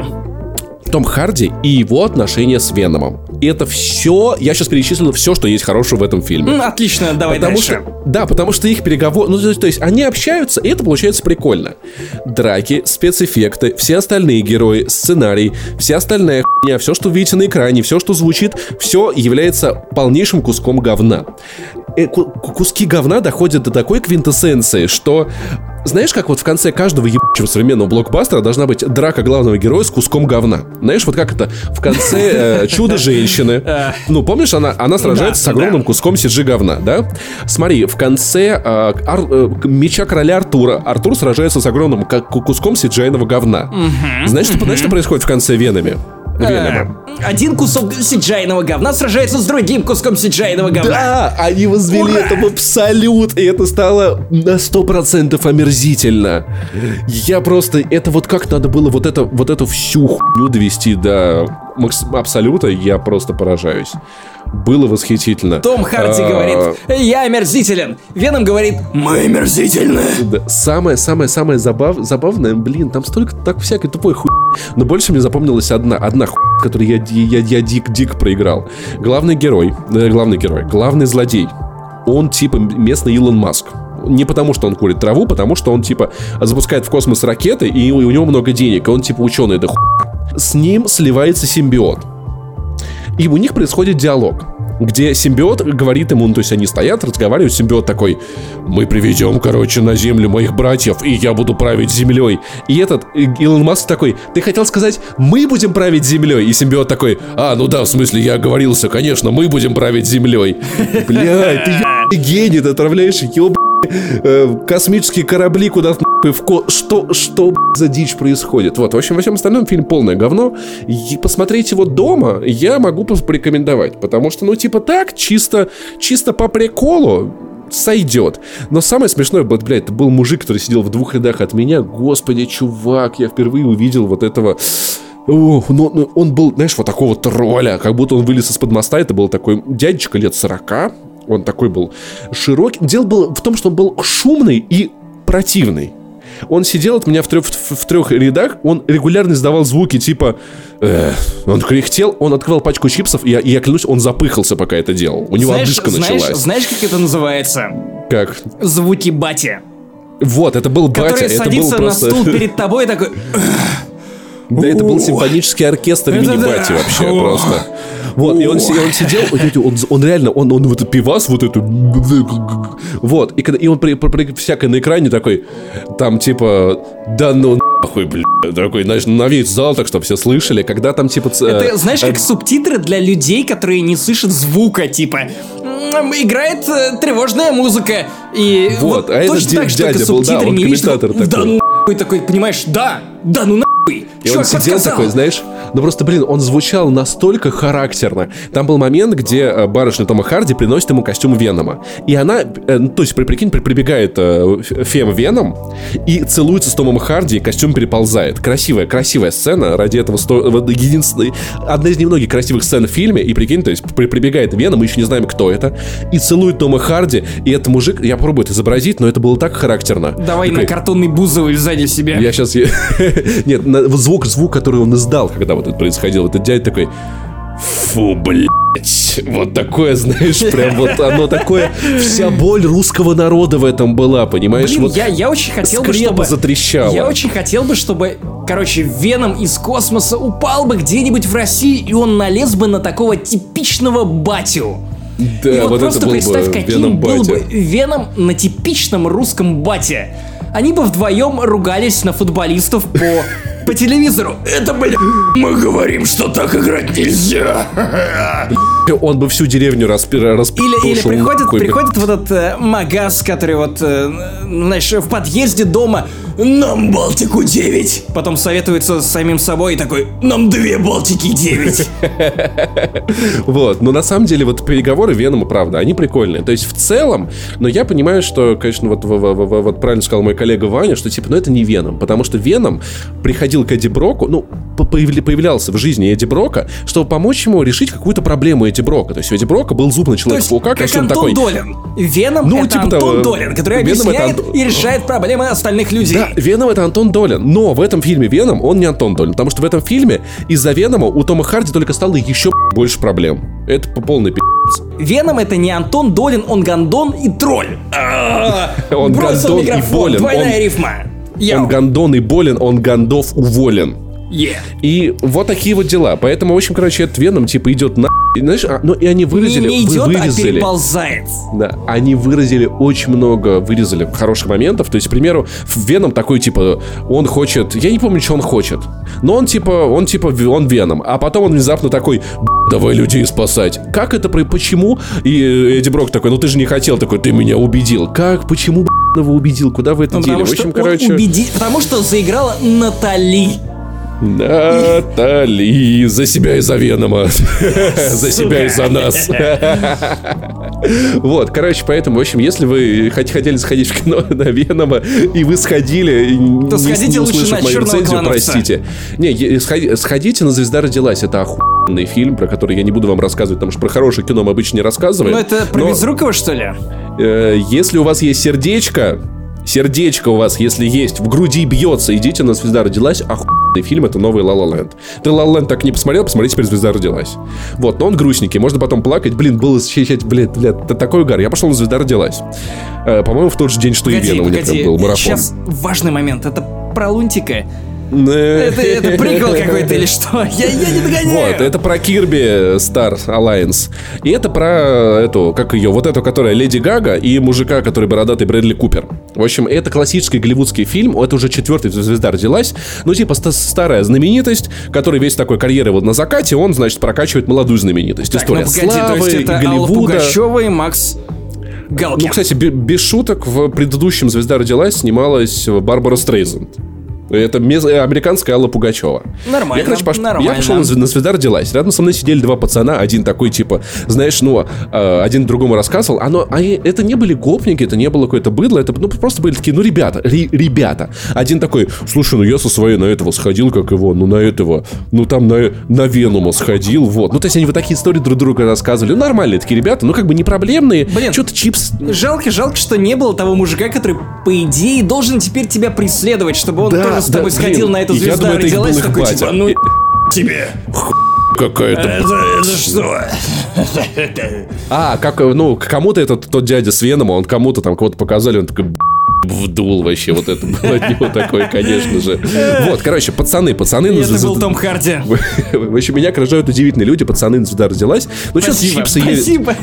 Том Харди и его отношения с Веномом. И это все, я сейчас перечислил все, что есть хорошего в этом фильме. М, Отлично, давай Потому дальше. что, да, потому что их переговоры, ну, то, есть- то есть они общаются, и это получается прикольно. Драки, спецэффекты, все остальные герои, сценарий, вся остальная хуйня, все, что видите на экране, все, что звучит, все является полнейшим куском говна. Э, ку- ку- куски говна доходят до такой квинтэссенции, что знаешь, как вот в конце каждого ебучего современного блокбастера должна быть драка главного героя с куском говна? Знаешь, вот как это в конце э, Чудо-женщины. Ну, помнишь, она, она сражается с да. огромным куском CG говна, да? Смотри, в конце э, Ар- э, меча короля Артура Артур сражается с огромным куском cgi говна. Знаешь, что, знаешь, что происходит в конце Венами? Венома? Э, Один кусок сиджайного говна сражается с другим куском сиджайного говна. Да, они возвели Ура! это в абсолют, и это стало на 100% омерзительно. Я просто, это вот как надо было вот, это, вот эту всю хуйню довести до абсолюта, я просто поражаюсь. Было восхитительно. Том Харди А, говорит, я омерзителен. Веном говорит, мы омерзительны. Да, Самое-самое-самое забав, забавное, блин, там столько так всякой тупой хуй. Но больше мне запомнилась одна, одна хуй, которую я, я, я дик-дик проиграл. Главный герой, э, главный герой, главный злодей. Он типа местный Илон Маск. Не потому, что он курит траву, потому что он типа запускает в космос ракеты, и у у него много денег, и он типа ученый да хуй. С ним сливается симбиот. И у них происходит диалог, где симбиот говорит ему, ну, то есть они стоят, разговаривают, симбиот такой, мы приведем, короче, на землю моих братьев, и я буду править землей. И этот Илон Маск такой, ты хотел сказать, мы будем править землей? И симбиот такой, а, ну да, в смысле, я оговорился, конечно, мы будем править землей. Блядь, ты гений, ты отправляешь еб космические корабли куда-то нахуй в ко... Что, что за дичь происходит? Вот, в общем, во всем остальном фильм полное говно. И посмотреть его дома я могу порекомендовать, потому что, ну, типа так, чисто, чисто по приколу сойдет. Но самое смешное, блядь, это был мужик, который сидел в двух рядах от меня. Господи, чувак, я впервые увидел вот этого... Ох, ну, ну, он был, знаешь, вот такого тролля, как будто он вылез из-под моста. Это был такой дядечка лет 40. Он такой был широкий. Дело было в том, что он был шумный и противный. Он сидел от меня в трех, в, в трех рядах, он регулярно издавал звуки типа... э, он кряхтел, он открывал пачку чипсов, и я, и я клянусь, он запыхался, пока это делал. У него Знаешь, одышка знаешь, началась. знаешь, как это называется? Как? Звуки бати. Вот, это был батя, Который это был садится просто... на стул перед тобой и такой... Да, это был симфонический оркестр мини-бати вообще просто. Вот, и он, он сидел, он, он, реально, он, он вот пивас вот эту... Вот, и, когда, и он при, при- при- всякое на экране такой, там типа, да ну нахуй, бля, такой, знаешь, на весь зал, так чтобы все слышали, когда там типа... Это, э, знаешь, как субтитры для людей, которые не слышат звука, типа... Играет э, тревожная музыка. И Вот, а этот точно дя- так же, дядя был, да, он комментатор такой, Да ну такой, понимаешь, да, да ну нахуй. И Чё, он сидел подсказал? такой, знаешь, ну просто, блин, он звучал настолько характерно. Там был момент, где э, барышня Тома Харди приносит ему костюм Венома. И она, э, ну, то есть, при- прикинь, при- прибегает э, Фем Веном и целуется с Томом Харди, и костюм переползает. Красивая, красивая сцена. Ради этого сто... вот единственная, одна из немногих красивых сцен в фильме. И прикинь, то есть, при- прибегает Веном, мы еще не знаем, кто это, и целует Тома Харди. И этот мужик, я пробую это изобразить, но это было так характерно. Давай Такой, на картонный бузовый сзади себя. я сейчас... Нет, звук, звук, который он издал, когда вот это происходило. Этот дядя такой... Фу, блядь. Вот такое, знаешь, прям вот оно такое... Вся боль русского народа в этом была, понимаешь? Блин, вот я, я очень хотел бы, чтобы... затрещала. Я очень хотел бы, чтобы, короче, Веном из космоса упал бы где-нибудь в России, и он налез бы на такого типичного батю. Да, и вот, вот просто это был представь, бы каким Веном был батя. бы Веном на типичном русском бате. Они бы вдвоем ругались на футболистов по, по телевизору. Это, бля, мы говорим, что так играть нельзя. Он бы всю деревню распи- распушил Или, или приходит, приходит вот этот э, магаз, который вот, э, знаешь, в подъезде дома «Нам Балтику 9». Потом советуется с самим собой и такой «Нам две Балтики 9». Вот, но на самом деле вот переговоры Венома, правда, они прикольные. То есть в целом, но я понимаю, что, конечно, вот правильно сказал мой коллега Ваня, что типа, ну это не Веном, потому что Веном приходил к Эдди Броку, ну, по- появля- появлялся в жизни Эдди Брока, чтобы помочь ему решить какую-то проблему Эдди Брока. То есть у Эдди Брока был зубный То человек есть, паука, как Антон такой. Долин. Веном Ну, это типа Антон того. Долин, который Веном объясняет Антон- и решает проблемы остальных людей. Да, Веном это Антон Долин. Но в этом фильме Веном он не Антон Долин. Потому что в этом фильме из-за Венома у Тома Харди только стало еще больше проблем. Это по полной пи***. Веном это не Антон Долин, он Гандон и тролль. А, Он Гандон и болен. Двойная Он- рифма. Он Гандон и болен, он Гандов уволен. Е. И вот такие вот дела. Поэтому, в общем, короче, этот Веном, типа, идет на... И, знаешь, а, ну и они Не, выразили... не вы- идет, а вырезали. переползает. Да, они выразили очень много, вырезали хороших моментов. То есть, к примеру, в Веном такой, типа, он хочет... Я не помню, что он хочет. Но он, типа, он, типа, он Веном. А потом он внезапно такой, «Б***ь, давай людей спасать. Как это, почему? И э, Эдди Брок такой, ну ты же не хотел, такой, ты меня убедил. Как, почему, его убедил? Куда вы это Ну, дели? В общем, короче... убеди- Потому что заиграла Натали. Натали, за себя и за Венома. За себя и за нас. Вот, короче, поэтому, в общем, если вы хот- хотели сходить в кино на Венома, и вы сходили, не- сходите не лучше на мою «Черного рецензию, клановца». простите. Не, сходите на «Звезда родилась», это охуенный фильм, про который я не буду вам рассказывать, потому что про хорошее кино мы обычно не рассказываем. Ну это про Но, Безрукова, что ли? э, Если у вас есть сердечко, сердечко у вас, если есть, в груди бьется, идите на «Звезда родилась», охуенный фильм, это новый «Ла Ла Ленд». Ты «Ла Ла Ленд» так и не посмотрел, посмотри теперь «Звезда родилась». Вот, но он грустненький, можно потом плакать, блин, было ощущать, блядь, блядь, это такой угар. Я пошел на «Звезда родилась». Э, По-моему, в тот же день, что и Погоди, Вена у меня прям был марафон. Сейчас важный момент. Это про Лунтика. Э, Это, это прикол какой-то или что? Я, я не догоняю. Вот, это про Кирби Star Alliance. И это про эту, как ее, вот эту, которая Леди Гага и мужика, который бородатый Брэдли Купер. В общем, это классический голливудский фильм, это уже четвертый звезда родилась. Ну, типа ста- старая знаменитость, который весь такой карьеры вот на закате, он, значит, прокачивает молодую знаменитость. Так, История ну погоди, то славы, есть это Алла Голливуда. Пугачева и Макс Галкин. Ну, кстати, бе- без шуток, в предыдущем «Звезда родилась» снималась Барбара Стрейзенд. Это мез- э, американская Алла Пугачева. Нормально, Я, короче, пош- нормально. я пошел на, «Зв- на «Звезда родилась». Рядом со мной сидели два пацана. Один такой, типа, знаешь, ну, э, один другому рассказывал. Оно, а это не были гопники, это не было какое-то быдло. Это ну, просто были такие, ну, ребята, ре- ребята. Один такой, слушай, ну, я со своей на этого сходил, как его, ну, на этого, ну, там на, на Венума сходил, вот. Ну, то есть они вот такие истории друг другу рассказывали. Ну, нормальные такие ребята, ну, как бы не проблемные. Блин. Что-то чипс Жалко, жалко, что не было того мужика, который, по идее, должен теперь тебя преследовать, чтобы он Да, тоже с да, тобой блин, сходил на эту звезду, думаю, это родилась, их такой, типа, ну, тебе. какая-то. Это, это что? А, как, ну, к кому-то этот тот дядя с Венома, он кому-то там кого-то показали, он такой «Б***ь, вдул вообще, вот это было от него такое, конечно же. Вот, короче, пацаны, пацаны... Это был Том Харди. В общем, меня окружают удивительные люди, пацаны, звезда родилась. Ну, что чипсы ели... спасибо.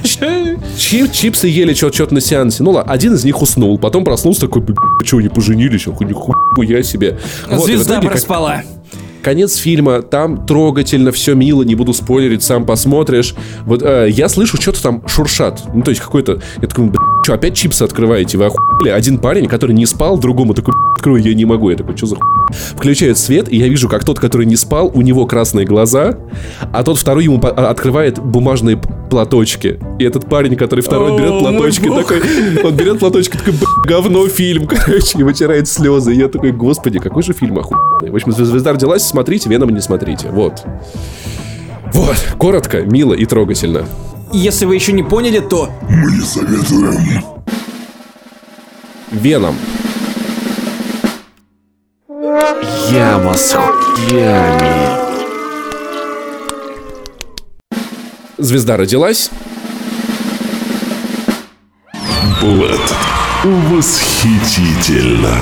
Чип- чипсы ели что-то на сеансе. Ну ладно, один из них уснул, потом проснулся такой, что, не поженились? Нихуя себе. Звезда проспала. Конец фильма, там трогательно, все мило, не буду спойлерить, сам посмотришь. Вот э, я слышу, что-то там шуршат. Ну, то есть какой-то. Я такой, что, опять чипсы открываете? Вы охуели? Один парень, который не спал, другому такой, «Б***ь, открой, я не могу. Я такой, что за хуйня?» Включает свет, и я вижу, как тот, который не спал, у него красные глаза, а тот второй ему а, открывает бумажные платочки. И этот парень, который второй О, берет платочки, такой, он берет платочки, такой, «Б***ь, говно фильм, короче, и вытирает слезы. И я такой, господи, какой же фильм охуенный. В общем, «Звезда звезда родилась, смотрите, Веном не смотрите. Вот. Вот, коротко, мило и трогательно. Если вы еще не поняли, то Мы советуем. Веном. Яма с хуями. Звезда родилась. Блэд. Восхитительно.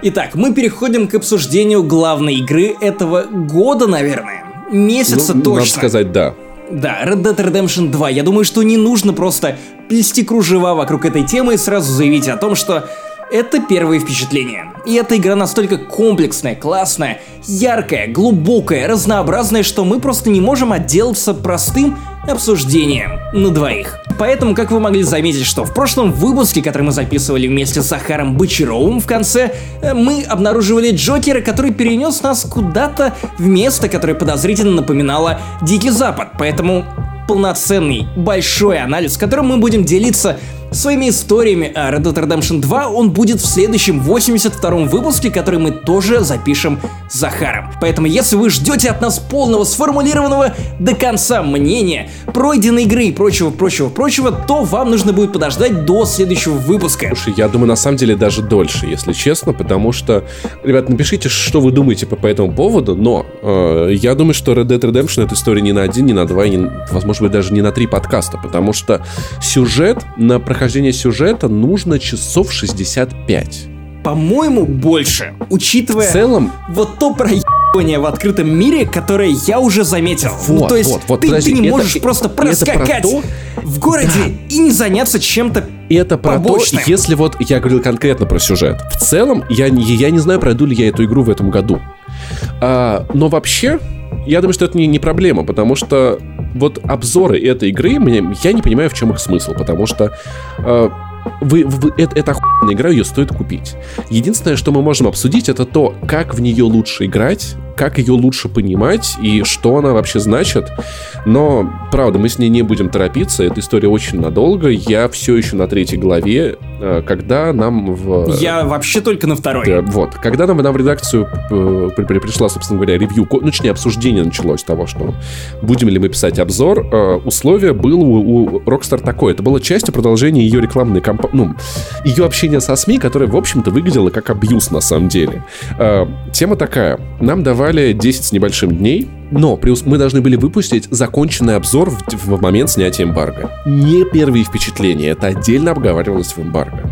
Итак, мы переходим к обсуждению главной игры этого года, наверное. Месяца Ну, точно. Надо сказать да. Да, Red Dead Redemption 2. Я думаю, что не нужно просто плести кружева вокруг этой темы и сразу заявить о том, что это первые впечатления. И эта игра настолько комплексная, классная, яркая, глубокая, разнообразная, что мы просто не можем отделаться простым обсуждением на двоих. Поэтому, как вы могли заметить, что в прошлом выпуске, который мы записывали вместе с Захаром Бочаровым в конце, э, мы обнаруживали Джокера, который перенес нас куда-то в место, которое подозрительно напоминало Дикий Запад. Поэтому полноценный, большой анализ, которым мы будем делиться своими историями о Red Dead Redemption 2 он будет в следующем 82-м выпуске, который мы тоже запишем с Захаром. Поэтому если вы ждете от нас полного сформулированного до конца мнения, пройденной игры и прочего, прочего, прочего, то вам нужно будет подождать до следующего выпуска. Слушай, я думаю, на самом деле даже дольше, если честно, потому что, ребят, напишите, что вы думаете по, по этому поводу, но э, я думаю, что Red Dead Redemption это история не на один, не на два, не, возможно быть, даже не на три подкаста, потому что сюжет, на прохождение сюжета нужно часов 65. По-моему, больше, учитывая В целом, вот то проебывание в открытом мире, которое я уже заметил. ну, Вот, то есть вот, вот, ты, подожди, ты не это- можешь просто это про проскакать то- в городе и не заняться чем-то И это про побочным. то, если вот я говорил конкретно про сюжет. В целом, я, не- я не знаю, пройду ли я эту игру в этом году. А, но вообще, я думаю, что это не, не проблема, потому что вот обзоры этой игры, мне, я не понимаю, в чем их смысл, потому что а, вы, вы- это, это охуенная игра, ее стоит купить. Единственное, что мы можем обсудить, это то, как в нее лучше играть, как ее лучше понимать и что она вообще значит. Но, правда, мы с ней не будем торопиться, эта история очень надолго. Я все еще на третьей главе, э, когда нам в... Я вообще только на второй. Да, вот. Когда нам, нам в редакцию э, при- при- пришла, собственно говоря, ревью, ну, точнее, обсуждение началось того, что будем ли мы писать обзор, э, условие было у, Rockstar такое. Это было частью продолжения ее рекламной кампании, ну, ее общения со СМИ, которое, в общем-то, выглядело как абьюз на самом деле. Э, тема такая. Нам давали 10 с небольшим дней, но ус- мы должны были выпустить законченный обзор в, в момент снятия эмбарго. Не первые впечатления, это отдельно обговаривалось в эмбарго.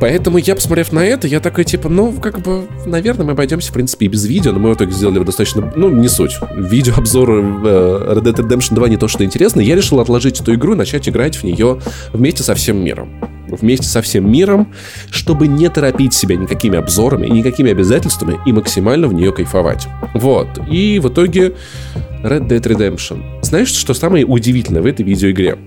Поэтому я, посмотрев на это, я такой, типа, ну, как бы, наверное, мы обойдемся, в принципе, и без видео, но мы в итоге сделали достаточно, ну, не суть. Видеообзор э, Red Dead Redemption 2 не то, что интересно. Я решил отложить эту игру и начать играть в нее вместе со всем миром. Вместе со всем миром, чтобы не торопить себя никакими обзорами и никакими обязательствами и максимально в нее кайфовать. Вот. И в итоге Red Dead Redemption. Знаешь, что самое удивительное в этой видеоигре?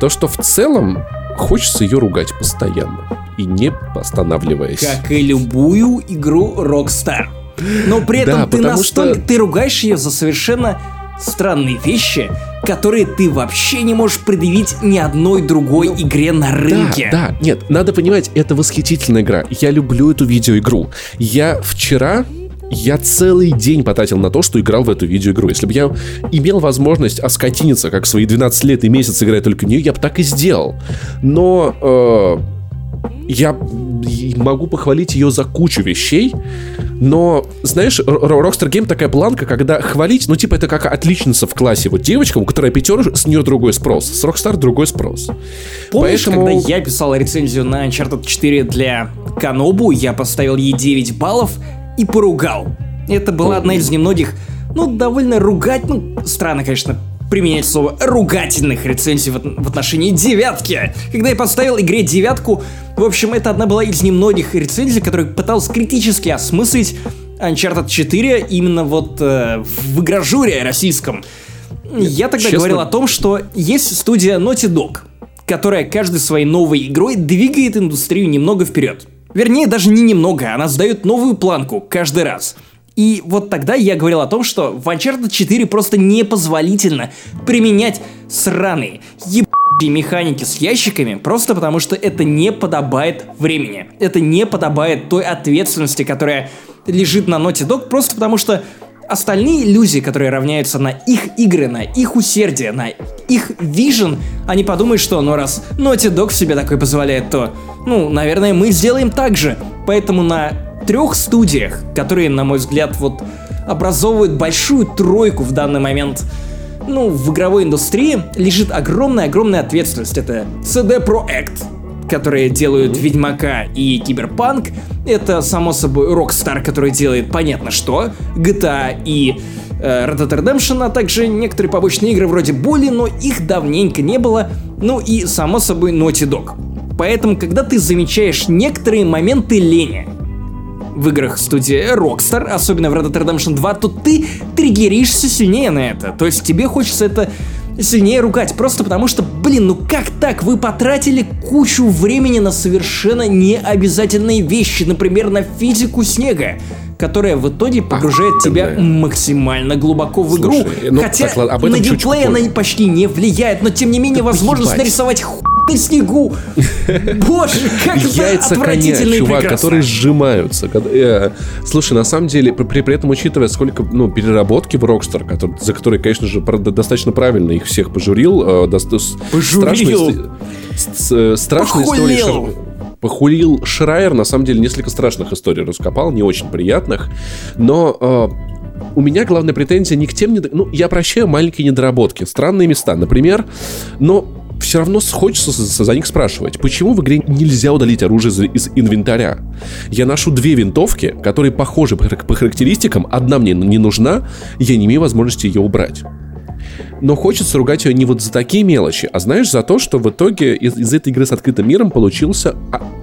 То, что в целом хочется ее ругать постоянно и не останавливаясь. Как и любую игру Rockstar. Но при этом Да, ты настолько... что- Ты ругаешь ее за совершенно странные вещи, которые ты вообще не можешь предъявить ни одной другой игре на рынке. Да, да, нет, надо понимать, это восхитительная игра. Я люблю эту видеоигру. Я вчера я целый день потратил на то, что играл в эту видеоигру. Если бы я имел возможность оскотиниться, как свои 12 лет и месяц играть только в нее, я бы так и сделал. Но э, я могу похвалить ее за кучу вещей, но, знаешь, Rockstar Game такая планка, когда хвалить, ну, типа, это как отличница в классе. Вот девочка, у которой пятерка, с нее другой спрос. С Rockstar другой спрос. Помнишь, Поэтому- когда я писал рецензию на Uncharted 4 для Канобу, я поставил ей 9 баллов и поругал. Это была одна из немногих, ну, довольно ругать, ну, странно, конечно, применять слово ругательных рецензий в, от- в отношении девятки. Когда я поставил игре девятку, в общем, это одна была из немногих рецензий, которая пыталась критически осмыслить Uncharted 4 именно вот э, в игражуре российском. Я тогда честно- говорил о том, что есть студия Naughty Dog, которая каждой своей новой игрой двигает индустрию немного вперед. Вернее, даже не немного, она задает новую планку каждый раз. И вот тогда я говорил о том, что в Uncharted 4 просто непозволительно применять сраные, ебучие механики с ящиками, просто потому что это не подобает времени. Это не подобает той ответственности, которая лежит на Naughty Dog, просто потому что остальные иллюзии, которые равняются на их игры, на их усердие, на их вижен, они подумают, что ну раз Naughty Dog себе такой позволяет, то, ну, наверное, мы сделаем так же. Поэтому на трех студиях, которые, на мой взгляд, вот образовывают большую тройку в данный момент ну, в игровой индустрии лежит огромная-огромная ответственность. Это CD Projekt, которые делают Ведьмака и Киберпанк. Это, само собой, Rockstar, который делает понятно что. GTA и э, Red Dead Redemption, а также некоторые побочные игры вроде Боли, но их давненько не было. Ну и, само собой, Naughty Dog. Поэтому, когда ты замечаешь некоторые моменты лени, в играх студии Rockstar, особенно в Red Dead Redemption 2, то ты триггеришься сильнее на это. То есть тебе хочется это сильнее ругать, просто потому что, блин, ну как так? Вы потратили кучу времени на совершенно необязательные вещи, например, на физику снега, которая в итоге погружает тебя Охуенно. максимально глубоко в игру. Слушай, ну, Хотя так, ладно, об этом на геймплей она почти не влияет, но тем не менее Да возможность поебать. нарисовать хуй на снегу. Боже, как Яйца коня, чувак, прекрасно. которые сжимаются. Э, Слушай, на самом деле, при, при этом учитывая, сколько ну, переработки в Rockstar, который- за которые, конечно же, достаточно правильно их всех пожурил. э, с- Пожурил. страшные ст- с- э, истории. Похулил. Шрайер, на самом деле, несколько страшных историй раскопал, не очень приятных. Но э, у меня главная претензия не к тем... недо- Ну, я прощаю маленькие недоработки, странные места, например, но все равно хочется за них спрашивать, почему в игре нельзя удалить оружие из, инвентаря? Я ношу две винтовки, которые похожи по, хар- по характеристикам, одна мне не нужна, я не имею возможности ее убрать. Но хочется ругать ее не вот за такие мелочи, а знаешь, за то, что в итоге из, из этой игры с открытым миром получился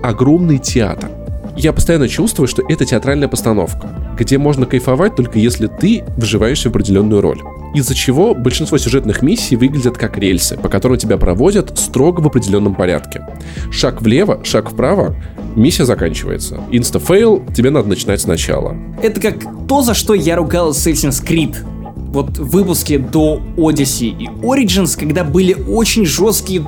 огромный театр. Я постоянно чувствую, что это театральная постановка, где можно кайфовать только если ты вживаешься в определенную роль. Из-за чего большинство сюжетных миссий выглядят как рельсы, по которым тебя проводят строго в определенном порядке. Шаг влево, шаг вправо, миссия заканчивается. Insta-fail, тебе надо начинать сначала. Это как то, за что я ругал Assassin's Creed. Вот в выпуске до Odyssey и Origins, когда были очень жесткие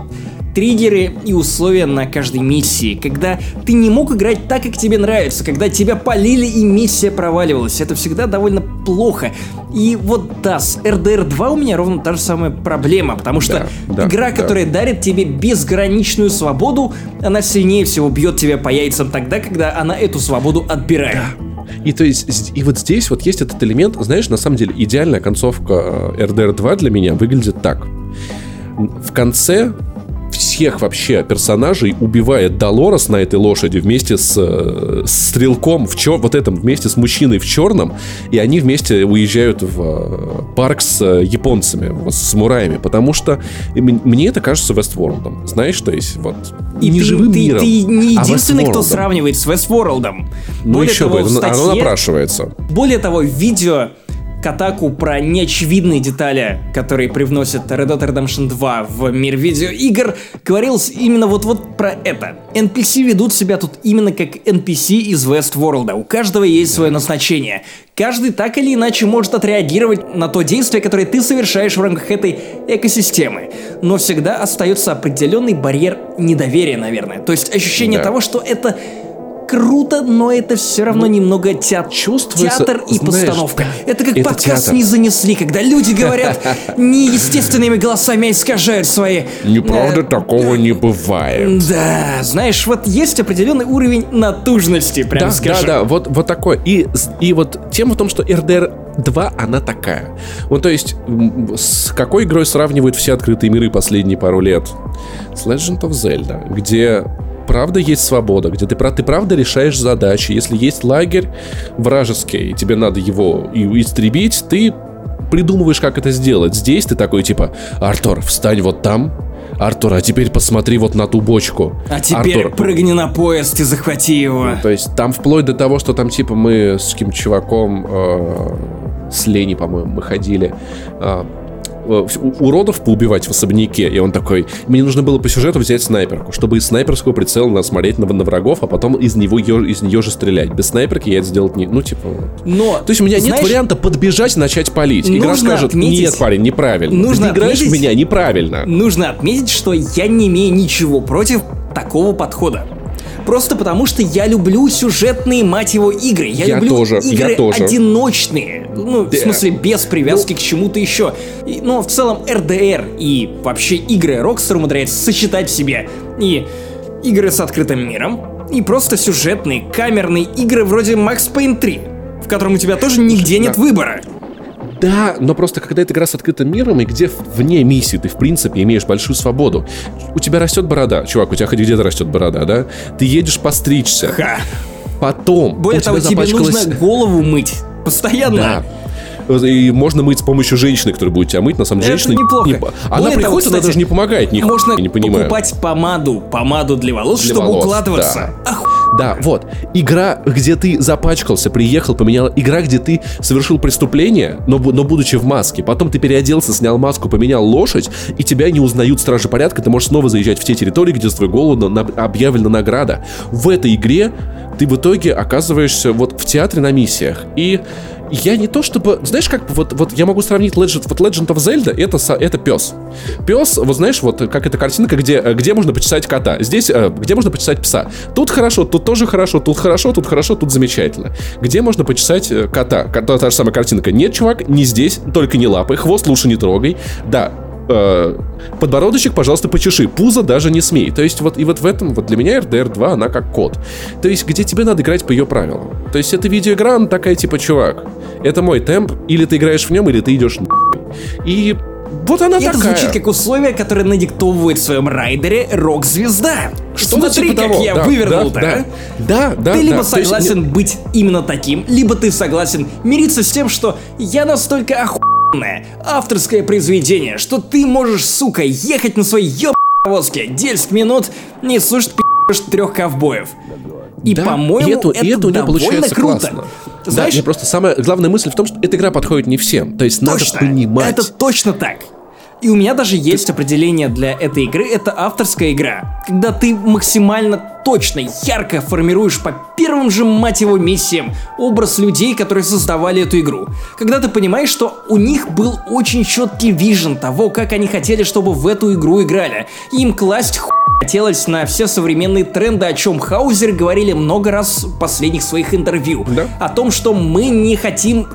триггеры и условия на каждой миссии, когда ты не мог играть так, как тебе нравится, когда тебя полили и миссия проваливалась. Это всегда довольно плохо. И вот да, с RDR 2 у меня ровно та же самая проблема, потому что Да, да, игра, да. которая дарит тебе безграничную свободу, она сильнее всего бьет тебя по яйцам тогда, когда она эту свободу отбирает. И то есть, и вот здесь вот есть этот элемент, знаешь, на самом деле идеальная концовка э, RDR 2 для меня выглядит так. В конце всех вообще персонажей убивает Долорес на этой лошади вместе с, э, с стрелком в чер... вот этом вместе с мужчиной в черном, и они вместе уезжают в э, парк с э, японцами, с самураями, потому что мне это кажется Вестворлдом. Знаешь, то есть вот И не ты, живым ты- миром, ты не а единственный, кто Westworld'ом. сравнивает с Westworld'ом. Ну Более еще того, бы, в оно статье- напрашивается. Более того, в видео Катаку про неочевидные детали, которые привносят Red Dead Redemption 2 в мир видеоигр, говорилось именно вот-вот про это. NPC ведут себя тут именно как NPC из Westworld. У каждого есть свое назначение. Каждый так или иначе может отреагировать на то действие, которое ты совершаешь в рамках этой экосистемы. Но всегда остается определенный барьер недоверия, наверное. То есть ощущение Да. того, что это круто, но это все равно немного театр. чувствуется, театр и знаешь, постановка. это как это подкаст театр. не занесли, когда люди говорят неестественными голосами, а искажают свои... Неправда, э, такого не бывает. Да, знаешь, вот есть определенный уровень натужности, прям Да, скажу. да, да, вот, вот такой. И, и вот тема в том, что RDR 2, она такая. Вот то есть, с какой игрой сравнивают все открытые миры последние пару лет? С Legend of Zelda, где правда есть свобода, где ты, ты правда решаешь задачи. Если есть лагерь вражеский, и тебе надо его истребить, ты придумываешь, как это сделать. Здесь ты такой, типа, Артур, встань вот там, Артур, а теперь посмотри вот на ту бочку. А теперь Артур, прыгни на поезд и захвати его. то есть там вплоть до того, что там типа мы с каким чуваком, э, с Лени, по-моему, мы ходили, э, уродов поубивать в особняке, и он такой, мне нужно было по сюжету взять снайперку, чтобы из снайперского прицела смотреть на, на врагов, а потом из него из нее же стрелять. Без снайперки я это сделать не, ну типа. Но, То есть у меня нет знаешь, варианта подбежать начать палить. Игра скажет, отметить- нет, парень, неправильно. Нужно Ты играешь в отметить- меня неправильно. Нужно отметить, что я не имею ничего против такого подхода. Просто потому, что я люблю сюжетные, мать его, игры. Я, Я люблю тоже, я игры тоже. одиночные. Ну, в Да. смысле, без привязки к чему-то еще. И, но в целом RDR и вообще игры Rockstar умудряется сочетать в себе и игры с открытым миром, и просто сюжетные, камерные игры вроде Max Payne 3, в котором у тебя тоже нигде нет да. выбора. Да, но просто когда это игра с открытым миром, и где вне миссии ты, в принципе, имеешь большую свободу. У тебя растет борода. Чувак, у тебя хоть где-то растет борода, да? Ты едешь постричься. Ха. Потом Более того, тебя тебе нужно голову мыть. Постоянно. Да. И можно мыть с помощью женщины, которая будет тебя мыть. На самом деле, Это женщина... неплохо. не по- Она Более того, приходит, она кстати, даже не помогает. Ни Можно не понимаю. покупать помаду, помаду для волос, Для чтобы волос, укладываться. да. Да, вот. Игра, где ты запачкался, приехал, поменял. Игра, где ты совершил преступление, но, но будучи в маске. Потом ты переоделся, снял маску, поменял лошадь, и тебя не узнают стражи порядка. Ты можешь снова заезжать в те территории, где за твою голову на- на- объявлена награда. В этой игре ты в итоге оказываешься вот в театре на миссиях. И я не то чтобы... Знаешь, как вот, вот я могу сравнить Legend, вот Legend of Zelda, это, это пес. Пес, вот знаешь, вот как эта картинка, где, где можно почесать кота. Здесь, э, где можно почесать пса. Тут хорошо, тут тоже хорошо, тут хорошо, тут хорошо, тут замечательно. Где можно почесать э, кота? Ко- Та, та же самая картинка. Нет, чувак, не здесь, только не лапы, хвост лучше не трогай. Да, э, подбородочек, пожалуйста, почеши, пузо даже не смей. То есть вот и вот в этом, вот для меня RDR 2, она как кот. То есть где тебе надо играть по ее правилам. То есть это видеоигра, она такая типа, чувак, это мой темп, или ты играешь в нем, или ты идешь нахуй. И вот она И это такая. звучит как условие, которое надиктовывает в своем райдере рок-звезда. Что-то Смотри, типа как того. я Да, вывернул-то, да, а? да, да, Ты да, либо есть согласен быть именно таким, либо ты согласен мириться с тем, что я настолько охуенное авторское произведение, что ты можешь, сука, ехать на своей ёб повозке 10 минут, не слушать пи***ш трех ковбоев. И, Да, по-моему, и это, это, и это у довольно получается круто. классно. Ты да, знаешь, мне просто самая главная мысль в том, что эта игра подходит не всем. То есть точно, надо понимать. это точно так. И у меня даже есть определение для этой игры, это авторская игра. Когда ты максимально точно, ярко формируешь по первым же, мать его, миссиям образ людей, которые создавали эту игру. Когда ты понимаешь, что у них был очень четкий вижен того, как они хотели, чтобы в эту игру играли. И им класть ху... хотелось на все современные тренды, о чем Хаузер говорили много раз в последних своих интервью. Да. О том, что мы не хотим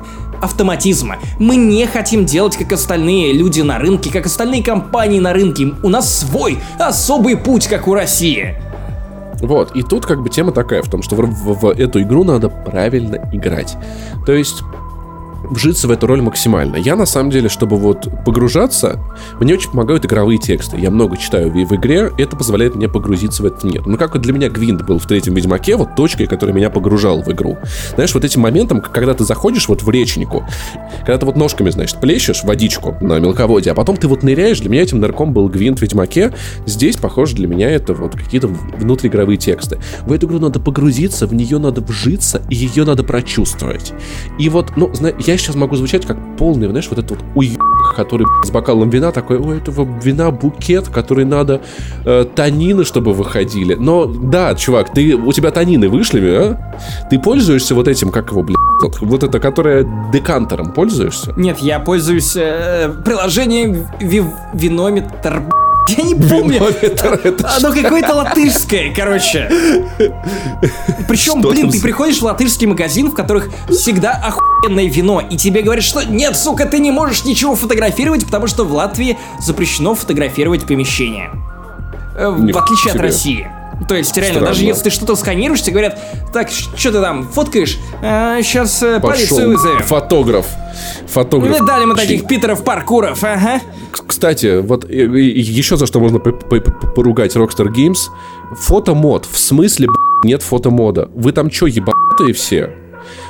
автоматизма. Мы не хотим делать, как остальные люди на рынке, как остальные компании на рынке. У нас свой особый путь, как у России. Вот, и тут как бы тема такая в том, что в, в- в эту игру надо правильно играть. То есть вжиться в эту роль максимально. Я, на самом деле, чтобы вот погружаться, мне очень помогают игровые тексты. Я много читаю в, в игре, это позволяет мне погрузиться в этот мир. Ну, как вот для меня Гвинт был в третьем Ведьмаке, вот точкой, которая меня погружала в игру. Знаешь, вот этим моментом, когда ты заходишь вот в речнику, когда ты вот ножками, значит, плещешь водичку на мелководье, а потом ты вот ныряешь, для меня этим нырком был Гвинт в Ведьмаке. Здесь, похоже, для меня это вот какие-то внутриигровые тексты. В эту игру надо погрузиться, в нее надо вжиться, и ее надо прочувствовать. И вот, ну, зна- я сейчас могу звучать как полный, знаешь, вот этот вот уеб, который с бокалом вина такой, у этого вина букет, который надо э, танины, чтобы выходили. Но да, чувак, ты, у тебя танины вышли, а? Ты пользуешься вот этим, как его, блядь, вот, вот это, которое декантером пользуешься? Нет, я пользуюсь э, приложением ви- Винометр. б***ь. Я не помню. Оно какое-то латышское, короче. Причем, блин, ты приходишь в латышский магазин, в которых всегда охуенное вино, и тебе говорят, что нет, сука, ты не можешь ничего фотографировать, потому что в Латвии запрещено фотографировать помещение. Э, В отличие от. России. То есть, реально, Странно. даже если ты что-то сканируешь, тебе говорят, так, что ты там, фоткаешь? сейчас полицию пошел вызовем. фотограф. Фотограф. Видали мы таких Питеров Паркуров, ага. Кстати, вот э, э, еще за что можно по- по- по- поругать Rockstar Games. Фотомод. В смысле, нет фотомода? Вы там чё, ебанутые все?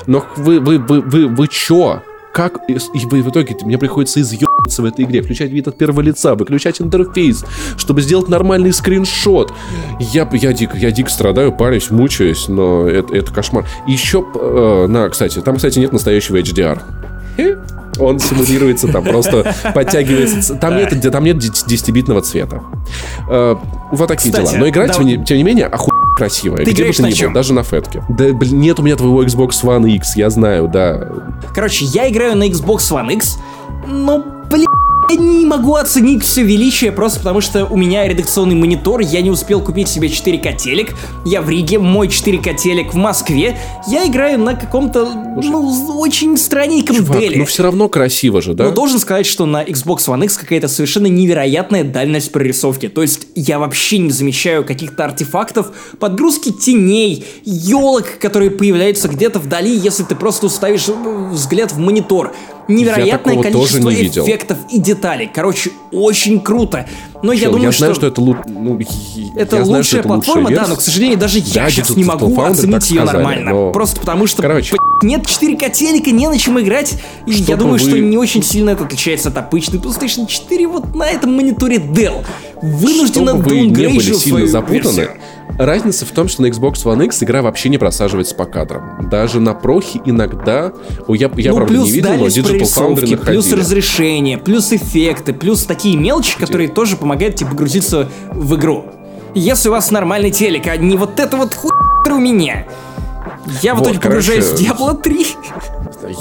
Но вы, вы, вы, вы, вы чё? Как и в итоге мне приходится изъебаться в этой игре, включать вид от первого лица, выключать интерфейс, чтобы сделать нормальный скриншот. Я, я дико, я дико страдаю, парюсь, мучаюсь, но это, это кошмар. Еще, э, на, кстати, там, кстати, нет настоящего HDR. Он симулируется там, просто подтягивается. Там нет, там нет 10-битного цвета. Э, Вот такие Кстати, дела. Но играть, да- тем не, тем не менее, охуенно красивая. Ты Где бы ты ни был, даже на фетке. Да, блин, нет у меня твоего Xbox One X, я знаю, да. Короче, я играю на Xbox One X, но, блин, я не могу оценить все величие, просто потому что у меня редакционный монитор, я не успел купить себе 4К телек, я в Риге, мой 4К телек в Москве, я играю на каком-то, ну, очень странненьком Чувак, деле. ну все равно красиво же, да? Но должен сказать, что на Xbox One X какая-то совершенно невероятная дальность прорисовки. То есть я вообще не замечаю каких-то артефактов, подгрузки теней, елок, которые появляются где-то вдали, если ты просто уставишь э, взгляд в монитор. Невероятное тоже количество не видел. эффектов и деталей. Короче, очень круто. Но я Чел, думаю, я знаю, что это лу- ну, это я знаю, лучшая что это платформа, лучшая да, но, к сожалению, даже я Да, сейчас не могу оценить ее сказали, нормально. но- Просто потому что Короче. нет 4К телека, не на чем играть. И я думаю, что вы- не очень сильно это отличается от обычной PlayStation 4 вот на этом мониторе Dell. Вынуждена Чтобы вы не были сильно запутаны, версию. Разница в том, что на Xbox One X игра вообще не просаживается по кадрам. Даже на прохе иногда... О, я, я ну, правда плюс не видел, но Digital Foundry плюс разрешение, плюс эффекты, плюс такие мелочи, которые тоже помогают тебе погрузиться в игру. Если у вас нормальный телек, а не вот это вот хуй у меня. Я в Вот, итоге погружаюсь в Diablo 3.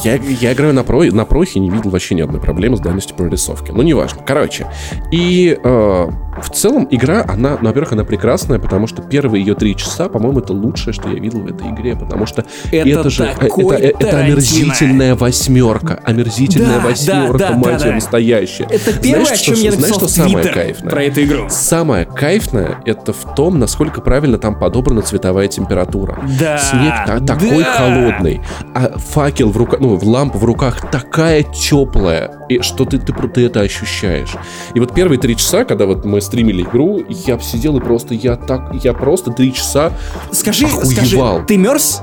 Я, я играю на, про, на прохе, не видел вообще ни одной проблемы с дальностью прорисовки. Ну, неважно. Короче. И э, в целом игра, она, ну, во-первых, она прекрасная, потому что первые ее три часа, по-моему, это лучшее, что я видел в этой игре, потому что Это это же э, это, это Тарантино. омерзительная восьмерка, омерзительная Да, восьмерка, да, да, мать да, да. настоящая. Это первое, Знаешь, о чем что- я знаешь, что самое кайфное? про эту игру. Самое кайфное это в том, насколько правильно там подобрана цветовая температура. Да, Снег та- такой да. холодный, а факел в руках, ну, лампа в руках такая теплая, и что ты, ты, ты это ощущаешь. И вот первые три часа, когда вот мы стримили игру, я сидел и просто, я так, я просто три часа Скажи, Охуевал. скажи, ты мерз?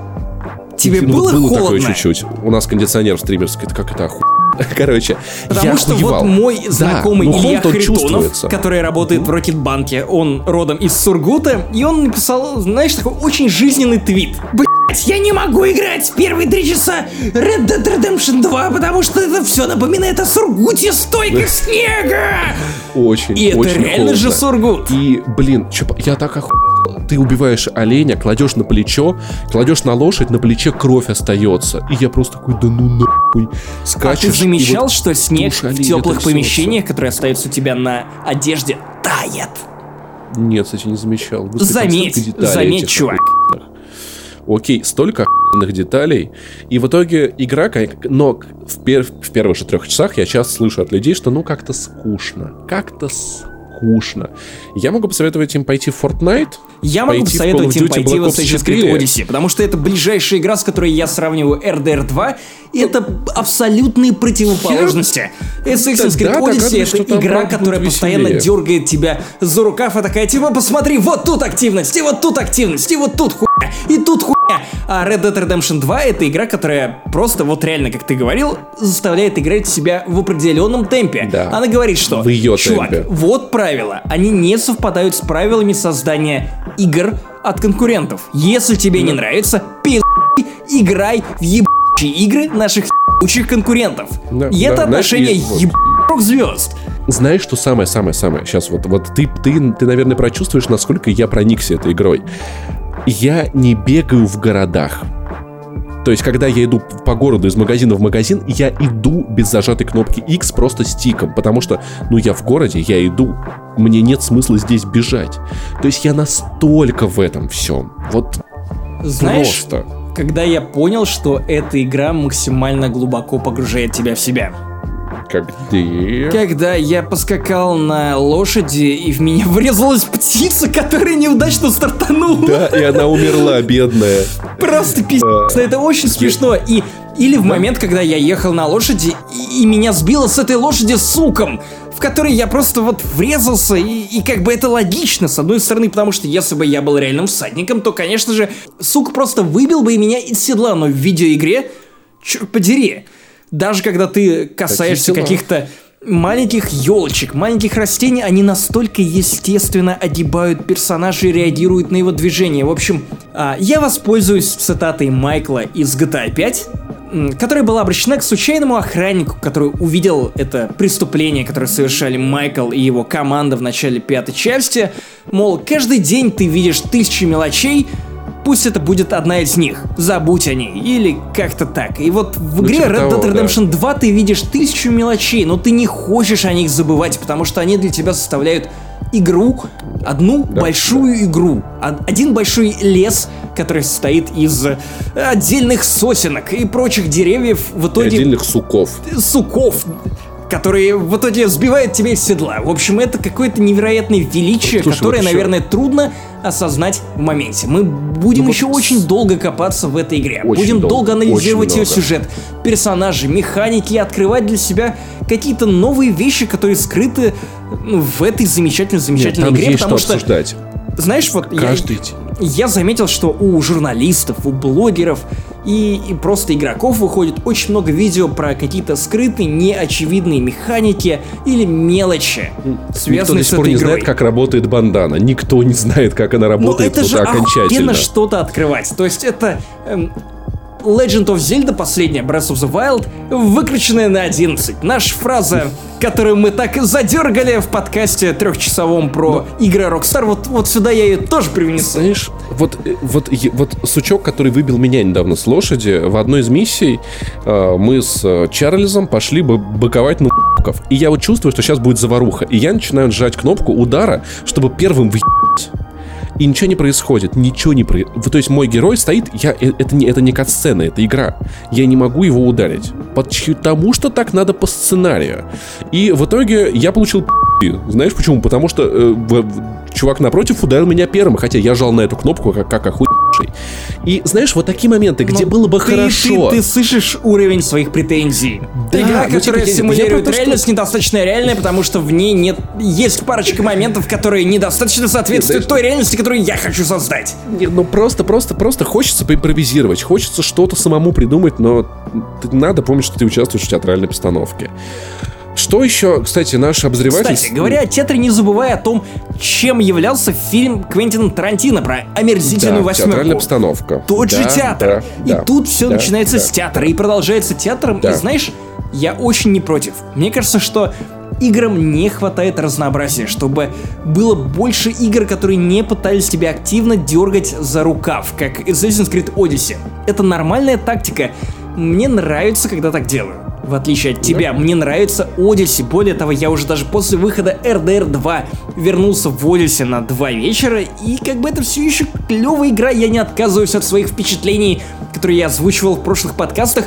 Тебе Ну, было было холодно? такое чуть-чуть. У нас кондиционер в стримерской, это как это оху... Короче, Потому я что охуевал. вот мой Да, знакомый ну, Илья Харитонов, который работает в Рокетбанке, он родом из Сургута, и он написал, знаешь, такой очень жизненный твит. Блять, я не могу играть первые три часа Red Dead Redemption 2, потому что это все напоминает о Сургуте стойка снега! Очень, И это очень реально же холодно. Сургут. И, блин, чё, я так оху... Ты убиваешь оленя, кладешь на плечо, кладешь на лошадь, на плече кровь остается. И я просто такой, да ну нахуй. А Скачешь. ты и замечал, вот что снег в теплых помещениях, которые остаются у тебя на одежде, тает? Нет, кстати, не замечал. Господи, Заметь, заметь, этих чувак. охуенных. Окей, столько охуенных деталей. И в итоге игра, но в, пер- в первых же трех часах я часто слышу от людей, что ну как-то скучно. Как-то скучно. Я могу посоветовать им пойти в Fortnite. Я могу посоветовать им пойти в Assassin's Creed 4. Odyssey, потому что это ближайшая игра, с которой я сравниваю RDR 2. Это абсолютные противоположности. Assassin's Creed Odyssey это игра, которая постоянно дергает тебя за рукав и такая, типа, посмотри, вот тут активность, и вот тут активность, и вот тут хуйня, и тут хуйня. А Red Dead Redemption 2 это игра, которая просто, вот реально, как ты говорил, заставляет играть себя в определенном темпе. Да. Она говорит, что, В её чувак, темпе. вот правила. Они не совпадают с правилами создания игр от конкурентов. Если тебе не нравится, пи***, играй в ебучие игры наших ебучих конкурентов. Да, и да, это отношение ебучих звезд. Знаешь, что самое-самое-самое? Сейчас вот, вот ты, ты, ты, наверное, прочувствуешь, насколько я проникся этой игрой. Я не бегаю в городах. То есть, когда я иду по городу из магазина в магазин, я иду без зажатой кнопки X просто стиком, потому что, ну, я в городе, я иду, мне нет смысла здесь бежать. То есть, я настолько в этом всем. Вот Знаешь, просто. Когда я понял, что эта игра максимально глубоко погружает тебя в себя. Как где? Когда я поскакал на лошади, и в меня врезалась птица, которая неудачно стартанула. Да, и она умерла, бедная. Просто пиздец, это очень смешно. И или в момент, когда я ехал на лошади, и, и меня сбило с этой лошади суком, в который я просто вот врезался, и, и как бы это логично, с одной стороны, потому что если бы я был реальным всадником, то, конечно же, сук просто выбил бы и меня из седла, но в видеоигре, черт подери, даже когда ты касаешься каких-то маленьких елочек, маленьких растений, они настолько естественно огибают персонажа и реагируют на его движение. В общем, а, я воспользуюсь цитатой Майкла из GTA 5, м, которая была обращена к случайному охраннику, который увидел это преступление, которое совершали Майкл и его команда в начале пятой части. Мол, каждый день ты видишь тысячи мелочей, Пусть это будет одна из них. Забудь о ней. Или как-то так. И вот в Ну, игре типа Red Dead того, да. Redemption 2 ты видишь тысячу мелочей, но ты не хочешь о них забывать, потому что они для тебя составляют игру, одну большую игру, А- один большой лес, который состоит из э, отдельных сосенок и прочих деревьев, в И итоге отдельных суков. суков, которые в итоге сбивают тебя из седла. В общем, это какое-то невероятное величие, Слушай, которое, вот ещё- наверное, трудно осознать в моменте. Мы будем Ну вот еще с- очень долго копаться в этой игре. Очень будем долго, долго, анализировать ее сюжет, персонажи, механики открывать для себя какие-то новые вещи, которые скрыты ну, в этой замечательной, замечательной игре, есть что потому что, обсуждать. знаешь, вот я- день. я заметил, что у журналистов, у блогеров и, и просто игроков выходит очень много видео про какие-то скрытые, неочевидные механики или мелочи, Никто связанные до с сих пор этой не игрой. знает, как работает бандана. Никто не знает, как она Но работает это вот же окончательно. охуенно что-то открывать. То есть это эм, Legend of Zelda последняя, Breath of the Wild, выкрученная на 11. Наша фраза которую мы так задергали в подкасте трехчасовом про игры Rockstar. Вот, вот сюда я ее тоже привнесу. Знаешь, вот, э, вот, вот сучок, который выбил меня недавно с лошади, в одной из миссий э, мы с э, Чарльзом пошли бы быковать на. И я вот чувствую, что сейчас будет заваруха. И я начинаю нажать кнопку удара, чтобы первым въебать. И ничего не происходит, ничего не происходит. То есть мой герой стоит, я, э, это, не, это не катсцена, это игра. Я не могу его ударить. Потому что так надо по сценарию. И в итоге я получил. Знаешь почему? Потому что э, в- чувак напротив ударил меня первым, хотя я жал на эту кнопку как, как охуевший. И знаешь, вот такие моменты, где Ну, было бы ты- хорошо. Ты, ты слышишь уровень своих претензий. Да, Игра, ну, типа, которая я- я симулирует то, что- реальность, недостаточно реальная, потому что в ней нет... Есть парочка моментов, которые недостаточно соответствуют Знаешь- той реальности, которую я хочу создать. Не, ну просто, просто, просто хочется поимпровизировать, хочется что-то самому придумать, но надо помнить, что ты участвуешь в театральной постановке. Что еще, кстати, наш обозреватель... Кстати, говоря о театре, не забывай о том, чем являлся фильм Квентина Тарантино про омерзительную да, театральная восьмерку. постановка. Тот же Да, театр. да, и да, тут все да, начинается да. с театра и продолжается театром. Да. И знаешь, я очень не против. Мне кажется, что играм не хватает разнообразия, чтобы было больше игр, которые не пытались тебя активно дергать за рукав, как Assassin's Creed Odyssey. Это нормальная тактика. Мне нравится, когда так делаю. В отличие от тебя, мне нравится Odyssey. Более того, я уже даже после выхода RDR 2 вернулся в Odyssey на два вечера, и как бы это все еще клевая игра, я не отказываюсь от своих впечатлений, которые я озвучивал в прошлых подкастах.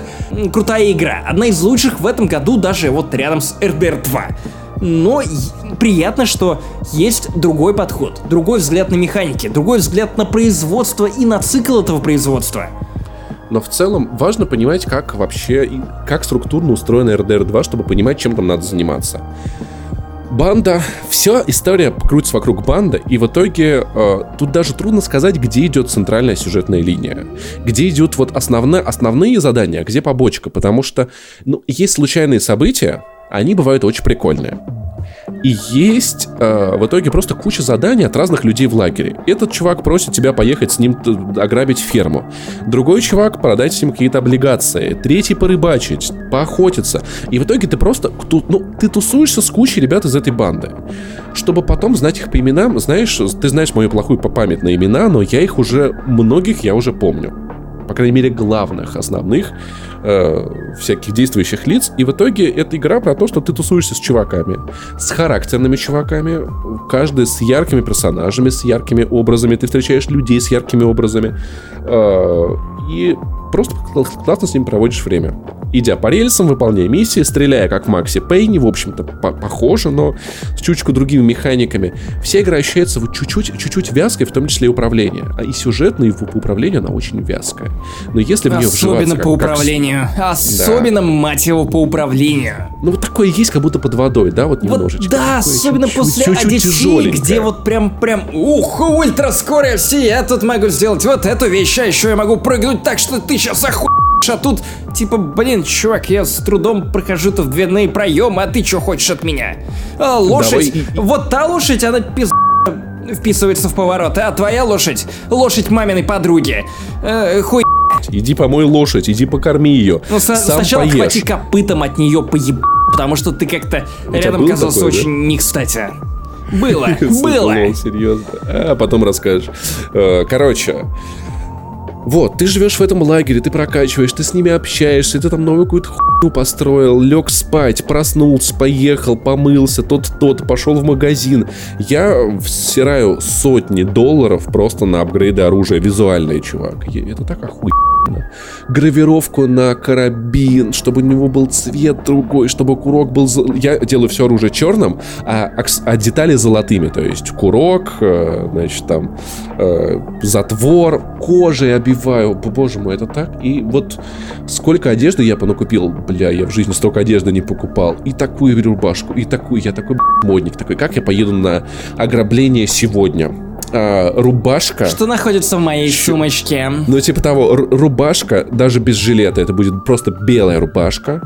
Крутая игра. Одна из лучших в этом году даже вот рядом с RDR 2. Но приятно, что есть другой подход, другой взгляд на механики, другой взгляд на производство и на цикл этого производства. Но в целом важно понимать, как вообще, как структурно устроена RDR 2, чтобы понимать, чем там надо заниматься. Банда, вся история крутится вокруг банды, и в итоге э, тут даже трудно сказать, где идет центральная сюжетная линия, где идут вот основные, основные задания, а где побочка, потому что ну, есть случайные события, они бывают очень прикольные. И есть э, в итоге просто куча заданий от разных людей в лагере. Этот чувак просит тебя поехать с ним ограбить ферму. Другой чувак продать с ним какие-то облигации. Третий порыбачить, поохотиться. И в итоге ты просто ну, ты тусуешься с кучей ребят из этой банды. Чтобы потом знать их по именам, знаешь, ты знаешь мою плохую память на имена, но я их уже, многих я уже помню. По крайней мере, главных, основных э, всяких действующих лиц. И в итоге эта игра про то, что ты тусуешься с чуваками, с характерными чуваками, каждый с яркими персонажами, с яркими образами. Ты встречаешь людей с яркими образами. э, и просто кл- классно с ним проводишь время. Идя по рельсам, выполняя миссии, стреляя как Макси Пейне, в общем-то, по- похоже, но с чуть-чуть другими механиками. Вся игра ощущается вот чуть-чуть, чуть-чуть вязкой, в том числе и управление. А и сюжетно, и по управлению она очень вязкая. Но если в нее. Особенно как- по как управлению. Особенно, мать его, по управлению. Ну вот такое есть, как будто под водой, да, вот Вот немножечко. да, Такое особенно чуть-чуть- после чуть-чуть Одиссеи, где вот прям, прям, ух, ультраскорость, и я тут могу сделать вот эту вещь, а еще я могу прыгнуть так, что ты сейчас охуешь, а тут, типа, блин, чувак, я с трудом прохожу тут в дверные проемы, а ты что хочешь от меня? А, лошадь, Давай вот та лошадь, она пиз... вписывается в повороты, а твоя лошадь, лошадь маминой подруги, э, хуй... Иди помой лошадь, иди покорми ее. Ну, с- сам сначала поешь. хвати копытом от нее поеб... Потому что ты как-то рядом казался такое, да? очень не кстати. Было, было. серьезно. А потом расскажешь. Э, Короче, вот, ты живешь в этом лагере, ты прокачиваешь, ты с ними общаешься, ты там новую какую-то хуйню построил, лег спать, проснулся, поехал, помылся, тот тот пошел в магазин. Я всираю сотни долларов просто на апгрейды оружия визуальные, чувак. Это так охуенно. Гравировку на карабин, чтобы у него был цвет другой, чтобы курок был... Я делаю все оружие черным, а, а детали золотыми. То есть курок, э, значит, там э, затвор, кожей обиваю. Б- Боже мой, это так? И вот сколько одежды я понакупил, бля, я в жизни столько одежды не покупал. И такую рубашку, и такую. Я такой модник такой. Как я поеду на ограбление сегодня? А, рубашка. Что находится в моей сумочке? Ну, типа того, рубашка, даже без жилета, это будет просто белая рубашка.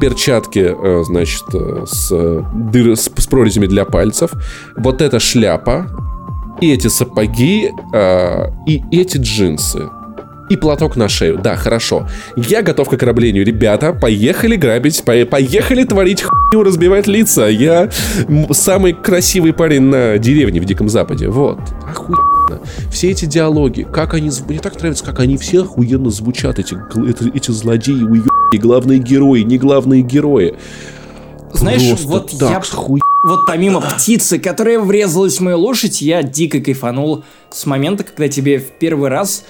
Перчатки, э, значит, э, с, э, дыр, с, с прорезями для пальцев. Вот эта шляпа. И эти сапоги, э, и эти джинсы. И платок на шею. Да, хорошо. Я готов к ограблению. Ребята, поехали грабить, по- поехали творить хуйню, разбивать лица. Я самый красивый парень на деревне в Диком Западе. Вот. Охуенно. Все эти диалоги, как они... Мне так нравится, как они все охуенно звучат, эти, эти, эти злодеи, уебки, главные герои, не главные герои. Знаешь, Просто вот так я схуй- Вот помимо птицы, которая врезалась в мою лошадь, я дико кайфанул с момента, когда тебе в первый раз,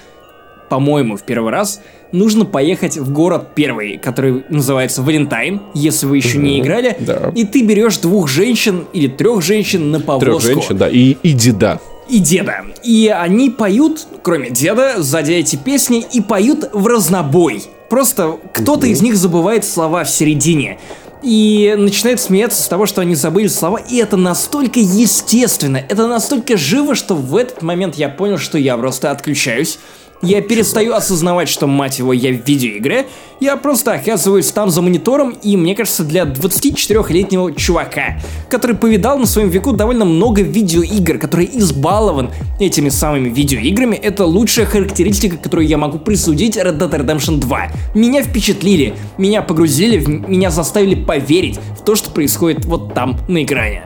по-моему, в первый раз, нужно поехать в город первый, который называется Валентайн, если вы еще не играли, да. и ты берешь двух женщин или трех женщин на повозку. Трех женщин, да, и, и деда. и деда. И они поют, кроме деда, сзади эти песни, и поют в разнобой. Просто кто-то из них забывает слова в середине. И начинает смеяться с того, что они забыли слова, и это настолько естественно, это настолько живо, что в этот момент я понял, что я просто отключаюсь. Я перестаю осознавать, что, мать его, я в видеоигре. Я просто оказываюсь там за монитором, и мне кажется, для 24-летнего чувака, который повидал на своем веку довольно много видеоигр, который избалован этими самыми видеоиграми, это лучшая характеристика, которую я могу присудить Red Dead Redemption 2. Меня впечатлили, меня погрузили, меня заставили поверить в то, что происходит вот там, на экране.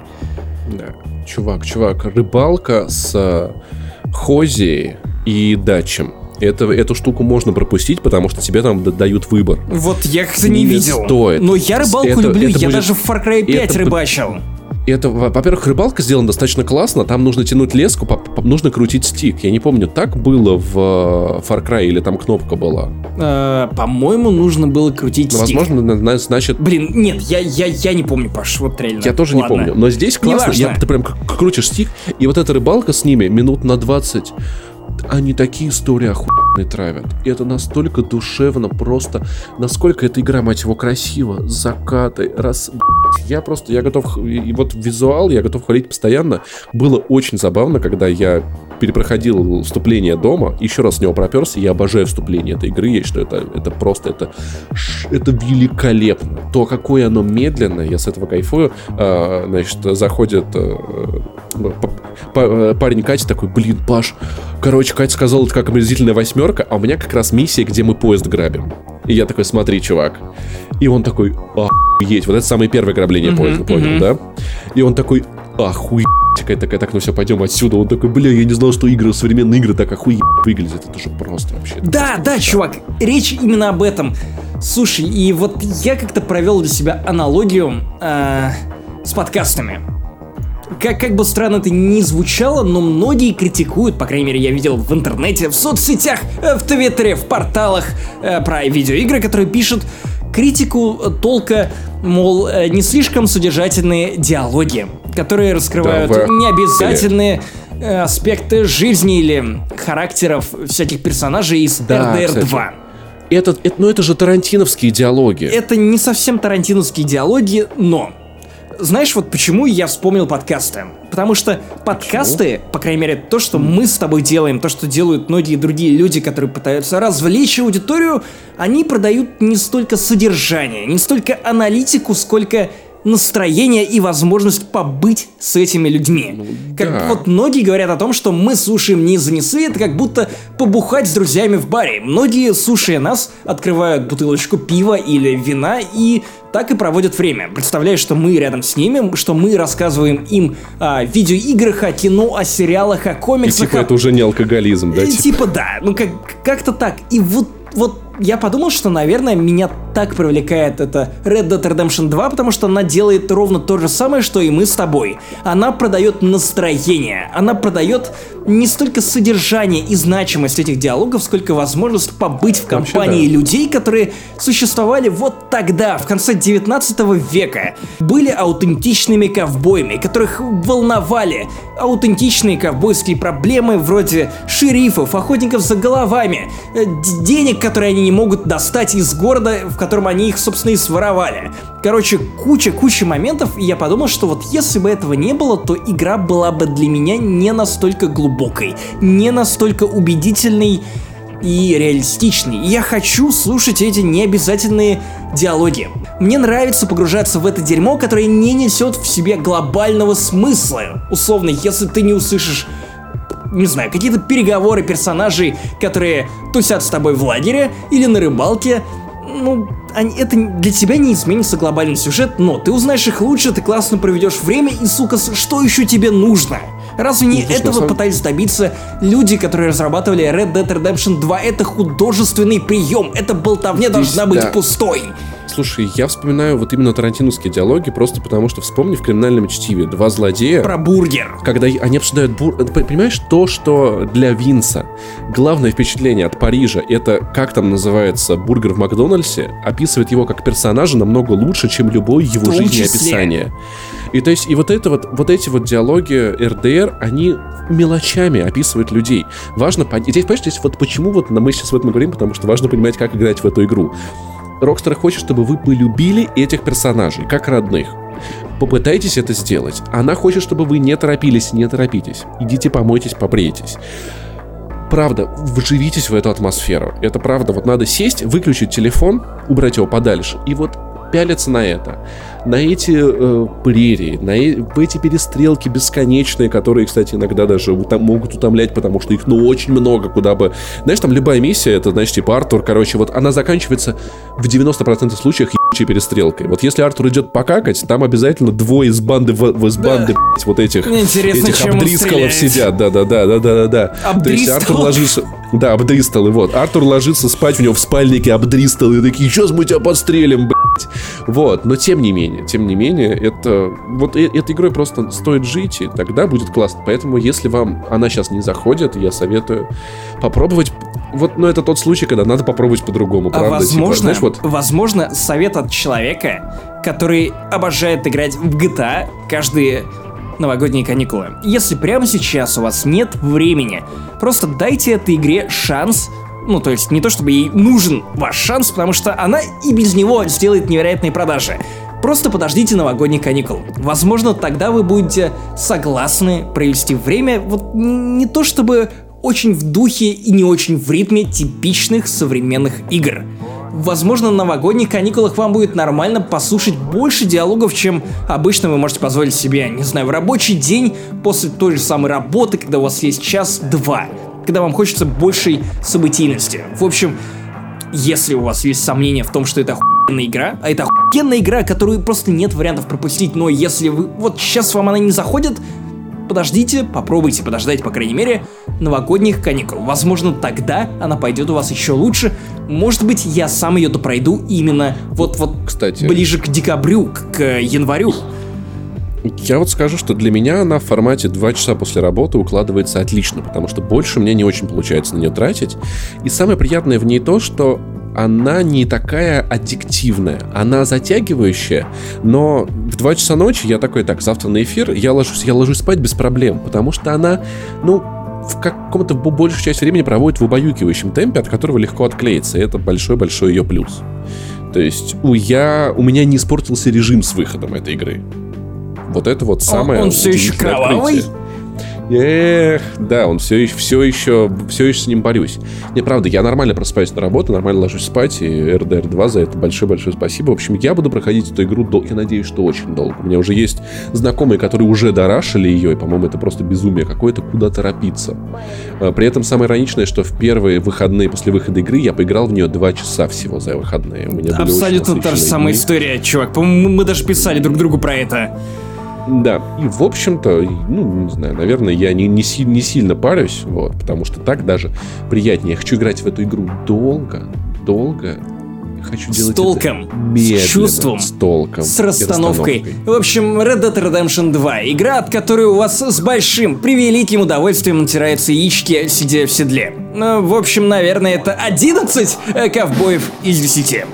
Да. Чувак, чувак, рыбалка с э, Хози и Датчем. Это, эту штуку можно пропустить, потому что тебе там дают выбор. Вот я как-то не, Не видел. стоит. Но я рыбалку Это- люблю, это я будет- даже в Far Cry 5 это рыбачил. Это, во- во-первых, рыбалка сделана достаточно классно. Там нужно тянуть леску, нужно крутить стик. Я не помню, так было в э, Far Cry или там кнопка была. Э, по-моему, нужно было крутить Ну, стик. возможно, на- на- значит, Блин, нет, я, я, я не помню, Паш, вот реально. Я тоже не Ладно. помню. Но здесь классно. Я, ты прям крутишь стик, и вот эта рыбалка с ними минут на 20. Они такие истории охуенные травят. И это настолько душевно, просто... Насколько эта игра, мать его, красиво. Закаты, раз... Я просто, я готов... И вот визуал я готов хвалить постоянно. Было очень забавно, когда я перепроходил вступление дома, еще раз с него проперся, я обожаю вступление этой игры, я считаю, это, это просто, это, это великолепно. То, какое оно медленное, я с этого кайфую. А, значит, заходит п- парень Катя такой, блин, Паш, Катя сказала, это как омерзительная восьмерка, а у меня как раз миссия, где мы поезд грабим. И я такой, смотри, чувак. И он такой, охуеть, вот это самое первое ограбление Мгм, поезда, понял, мгм. да? И он такой, охуеть. Такая, такая, так, ну все, пойдем отсюда. Он такой, бля, я не знал, что игры, современные игры так охуенно выглядят. Это же просто вообще. Да, просто да, чувак, речь именно об этом. Слушай, и вот я как-то провел для себя аналогию э, с подкастами. Как, как бы странно это ни звучало, но многие критикуют, по крайней мере, я видел в интернете, в соцсетях, э, в Твиттере, в порталах э, про видеоигры, которые пишут критику толка, мол, э, не слишком содержательные диалоги, которые раскрывают Да, вы необязательные э, аспекты жизни или характеров всяких персонажей из Да, RDR кстати. 2. Это, это, ну это же тарантиновские диалоги. Это не совсем тарантиновские диалоги, но... Знаешь, вот почему я вспомнил подкасты? Потому что подкасты, по крайней мере, то, что мы с тобой делаем, то, что делают многие другие люди, которые пытаются развлечь аудиторию, они продают не столько содержание, не столько аналитику, сколько настроение и возможность побыть с этими людьми. как да. вот многие говорят о том, что мы слушаем не из-за несы, это как будто побухать с друзьями в баре. Многие, слушая нас, открывают бутылочку пива или вина и так и проводят время, представляя, что мы рядом с ними, что мы рассказываем им о видеоиграх, о кино, о сериалах, о И комиксах, типа о это уже не алкоголизм, да? Типа? Типа да, ну как, как-то так. И вот, вот я подумал, что, наверное, меня так привлекает это Red Dead Redemption 2, потому что она делает ровно то же самое, что и мы с тобой. Она продает настроение, она продает не столько содержание и значимость этих диалогов, сколько возможность побыть в Вообще, компании да. людей, которые существовали вот тогда, в конце 19 века, были аутентичными ковбоями, которых волновали аутентичные ковбойские проблемы вроде шерифов, охотников за головами, э, денег, которые они не могут достать из города, в котором они их, собственно, и своровали. Короче, куча-куча моментов, и я подумал, что вот если бы этого не было, то игра была бы для меня не настолько глубокой, не настолько убедительной, и реалистичный. Я хочу слушать эти необязательные диалоги. Мне нравится погружаться в это дерьмо, которое не несет в себе глобального смысла. Условно, если ты не услышишь не знаю, какие-то переговоры персонажей, которые тусят с тобой в лагере или на рыбалке, ну, они, это для тебя не изменится глобальный сюжет, но ты узнаешь их лучше, ты классно проведешь время, и, сука, что еще тебе нужно? Разве не Ну, слушай, этого самом- пытались добиться люди, которые разрабатывали Red Dead Redemption 2? Это художественный прием, эта болтовня должна быть да. пустой. Слушай, я вспоминаю вот именно тарантиновские диалоги, просто потому что вспомни в криминальном чтиве два злодея. Про бургер. когда они обсуждают бур... Понимаешь, то, что для Винса главное впечатление от Парижа, это, как там называется, бургер в Макдональдсе, описывает его как персонажа намного лучше, чем любое его жизнеописание. И то есть, и вот это вот, вот эти вот диалоги РДР, они мелочами описывают людей. Важно понять, здесь, понимаешь, здесь вот почему вот мы сейчас об этом говорим, потому что важно понимать, как играть в эту игру. Рокстер хочет, чтобы вы полюбили этих персонажей, как родных. Попытайтесь это сделать. Она хочет, чтобы вы не торопились, не торопитесь. Идите помойтесь, побрейтесь. Правда, вживитесь в эту атмосферу. Это правда. Вот надо сесть, выключить телефон, убрать его подальше, и вот пялиться на это. На эти э, прерии, на э- эти перестрелки бесконечные, которые, кстати, иногда даже ута- могут утомлять, потому что их, ну, очень много, куда бы... Знаешь, там любая миссия, это, знаешь, типа Артур, короче, вот она заканчивается в 90% случаев ебучей перестрелкой. Вот если Артур идет покакать, там обязательно двое из банды, в- из банды, блядь, вот этих, этих обдрискалов сидят, да-да-да-да-да-да. То есть? Артур ложится... Да, обдристал, и вот. Артур ложится спать, у него в спальнике обдристал, и такие, сейчас мы тебя подстрелим, блядь. Вот, но тем не менее, тем не менее, это... Вот э- этой игрой просто стоит жить, и тогда будет классно. Поэтому, если вам она сейчас не заходит, я советую попробовать... Вот, но это тот случай, когда надо попробовать по-другому, А правда? Типа, возможно, знаешь, вот... возможно, совет от человека, который обожает играть в GTA каждые новогодние каникулы. Если прямо сейчас у вас нет времени, просто дайте этой игре шанс. Ну, то есть не то, чтобы ей нужен ваш шанс, потому что она и без него сделает невероятные продажи. Просто подождите новогодних каникул. Возможно, тогда вы будете согласны провести время вот не то чтобы очень в духе и не очень в ритме типичных современных игр. Возможно, на новогодних каникулах вам будет нормально послушать больше диалогов, чем обычно вы можете позволить себе, не знаю, в рабочий день после той же самой работы, когда у вас есть час-два, когда вам хочется большей событийности. В общем, если у вас есть сомнения в том, что это охуенная игра, а это охуенная игра, которую просто нет вариантов пропустить, но если вы вот сейчас вам она не заходит, подождите, попробуйте подождать, по крайней мере, новогодних каникул. Возможно, тогда она пойдет у вас еще лучше. Может быть, я сам ее допройду именно вот-вот Кстати. ближе к декабрю, к, к январю. Я вот скажу, что для меня она в формате 2 часа после работы укладывается отлично, потому что больше мне не очень получается на нее тратить. И самое приятное в ней то, что она не такая аддиктивная, она затягивающая, но в 2 часа ночи я такой, так, завтра на эфир, я ложусь, я ложусь спать без проблем, потому что она, ну, в каком-то бо- большую часть времени проводит в убаюкивающем темпе, от которого легко отклеиться, и это большой-большой ее плюс. То есть у, я, у меня не испортился режим с выходом этой игры. Вот это вот самое он всё еще удивительное кровавый? открытие. Эх, да, он все еще, все еще, все еще с ним борюсь. Не, правда, я нормально просыпаюсь на работу, нормально ложусь спать, и RDR 2 за это большое-большое спасибо. В общем, я буду проходить эту игру, дол- я надеюсь, что очень долго. У меня уже есть знакомые, которые уже дорашили ее, и, по-моему, это просто безумие какое-то, куда торопиться. А, При этом самое ироничное, что в первые выходные после выхода игры я поиграл в нее 2 часа всего за выходные. У меня Абсолютно та же самая история, чувак. По-моему, мы даже писали друг другу про это. Да, и в общем-то, ну, не знаю, наверное, я не, не, си- не сильно парюсь, вот, потому что так даже приятнее. Я хочу играть в эту игру долго, долго. Хочу С делать толком, это медленно, с чувством, с толком, С и расстановкой. В общем, Red Dead Redemption 2. Игра, от которой у вас с большим, превеликим удовольствием натираются яички, сидя в седле. Ну, в общем, наверное, это 11 э, ковбоев из 10.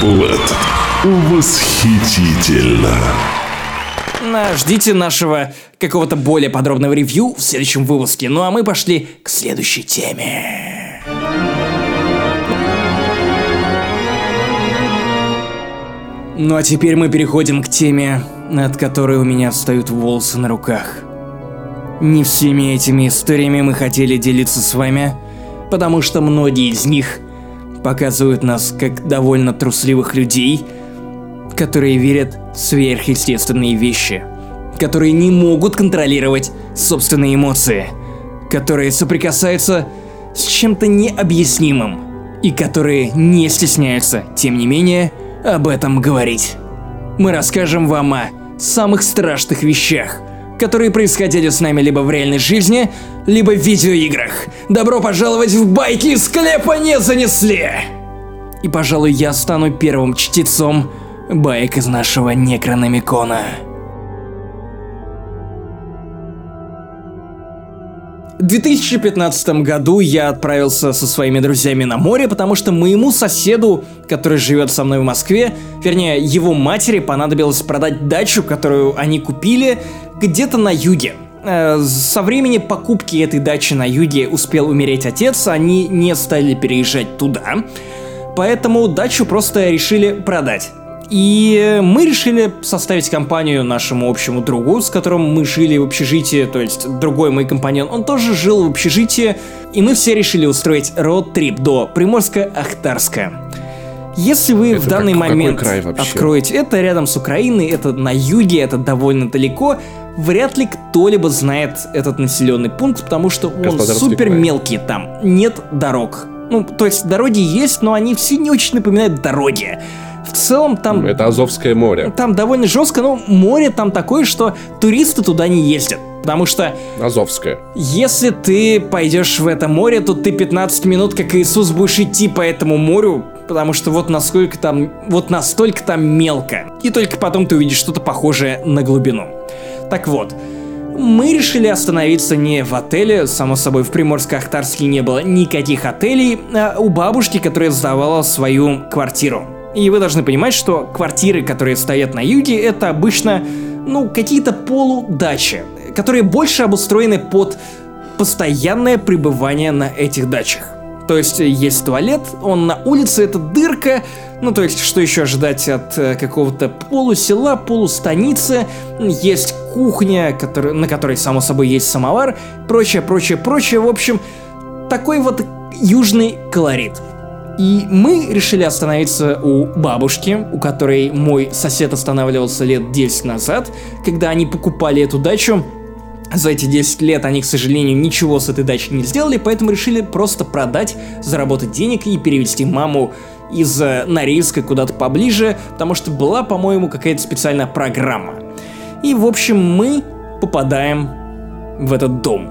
Булат. Восхитительно. Ждите нашего какого-то более подробного ревью в следующем выпуске. Ну а мы пошли к следующей теме. Ну а теперь мы переходим к теме, от которой у меня встают волосы на руках. Не всеми этими историями мы хотели делиться с вами, потому что многие из них показывают нас как довольно трусливых людей, которые верят в сверхъестественные вещи. которые не могут контролировать собственные эмоции, которые соприкасаются с чем-то необъяснимым и которые не стесняются, тем не менее, об этом говорить. Мы расскажем вам о самых страшных вещах, которые происходили с нами либо в реальной жизни, либо в видеоиграх. Добро пожаловать в байки из склепа не занесли! И, пожалуй, я стану первым чтецом баек из нашего Некрономикона. В 2015 году я отправился со своими друзьями на море, потому что моему соседу, который живет со мной в Москве, вернее, его матери понадобилось продать дачу, которую они купили где-то на юге. Э, со времени покупки этой дачи на юге успел умереть отец, они не стали переезжать туда, поэтому дачу просто решили продать. И мы решили составить компанию нашему общему другу, с которым мы жили в общежитии, то есть другой мой компаньон, он тоже жил в общежитии, и мы все решили устроить роуд-трип до Приморска-Ахтарска. Если вы Это в данный как- момент край вообще? откроете, это рядом с Украиной, это на юге, это довольно далеко, вряд ли кто-либо знает этот населенный пункт, потому что он супер край. мелкий, там нет дорог. Ну, то есть дороги есть, но они все не очень напоминают дороги. В целом там Это Азовское море. там довольно жестко, но море там такое, что туристы туда не ездят. Потому что Азовское. если ты пойдешь в это море, то ты 15 минут, как Иисус, будешь идти по этому морю, потому что вот насколько там, вот настолько там мелко. И только потом ты увидишь что-то похожее на глубину. Так вот, мы решили остановиться не в отеле, само собой в Приморско-Ахтарске не было никаких отелей, а у бабушки, которая сдавала свою квартиру. И вы должны понимать, что квартиры, которые стоят на юге, это обычно, ну, какие-то полудачи, которые больше обустроены под постоянное пребывание на этих дачах. То есть есть туалет, он на улице, это дырка, ну то есть что еще ожидать от э, какого-то полусела, полустаницы, есть кухня, который, на которой само собой есть самовар, прочее, прочее, прочее, в общем, такой вот южный колорит. И мы решили остановиться у бабушки, у которой мой сосед останавливался лет 10 назад, когда они покупали эту дачу. За эти 10 лет они, к сожалению, ничего с этой дачей не сделали, поэтому решили просто продать, заработать денег и перевести маму из э, Норильска куда-то поближе, потому что была, по-моему, какая-то специальная программа. И, в общем, мы попадаем в этот дом.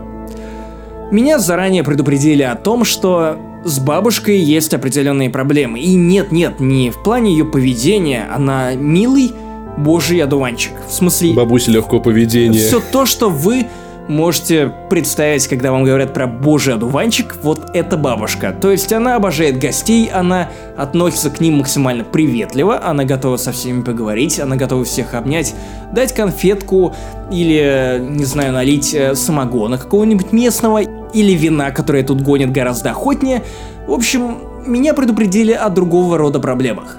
Меня заранее предупредили о том, что с бабушкой есть определенные проблемы. И нет-нет, не в плане ее поведения, она милый божий одуванчик. В смысле, Бабуся легкого поведения. все то, что вы можете представить, когда вам говорят про божий одуванчик, вот это бабушка. То есть она обожает гостей, она относится к ним максимально приветливо, она готова со всеми поговорить, она готова всех обнять, дать конфетку или, не знаю, налить э, самогона какого-нибудь местного или вина, которое тут гонит гораздо охотнее. В общем, меня предупредили о другого рода проблемах.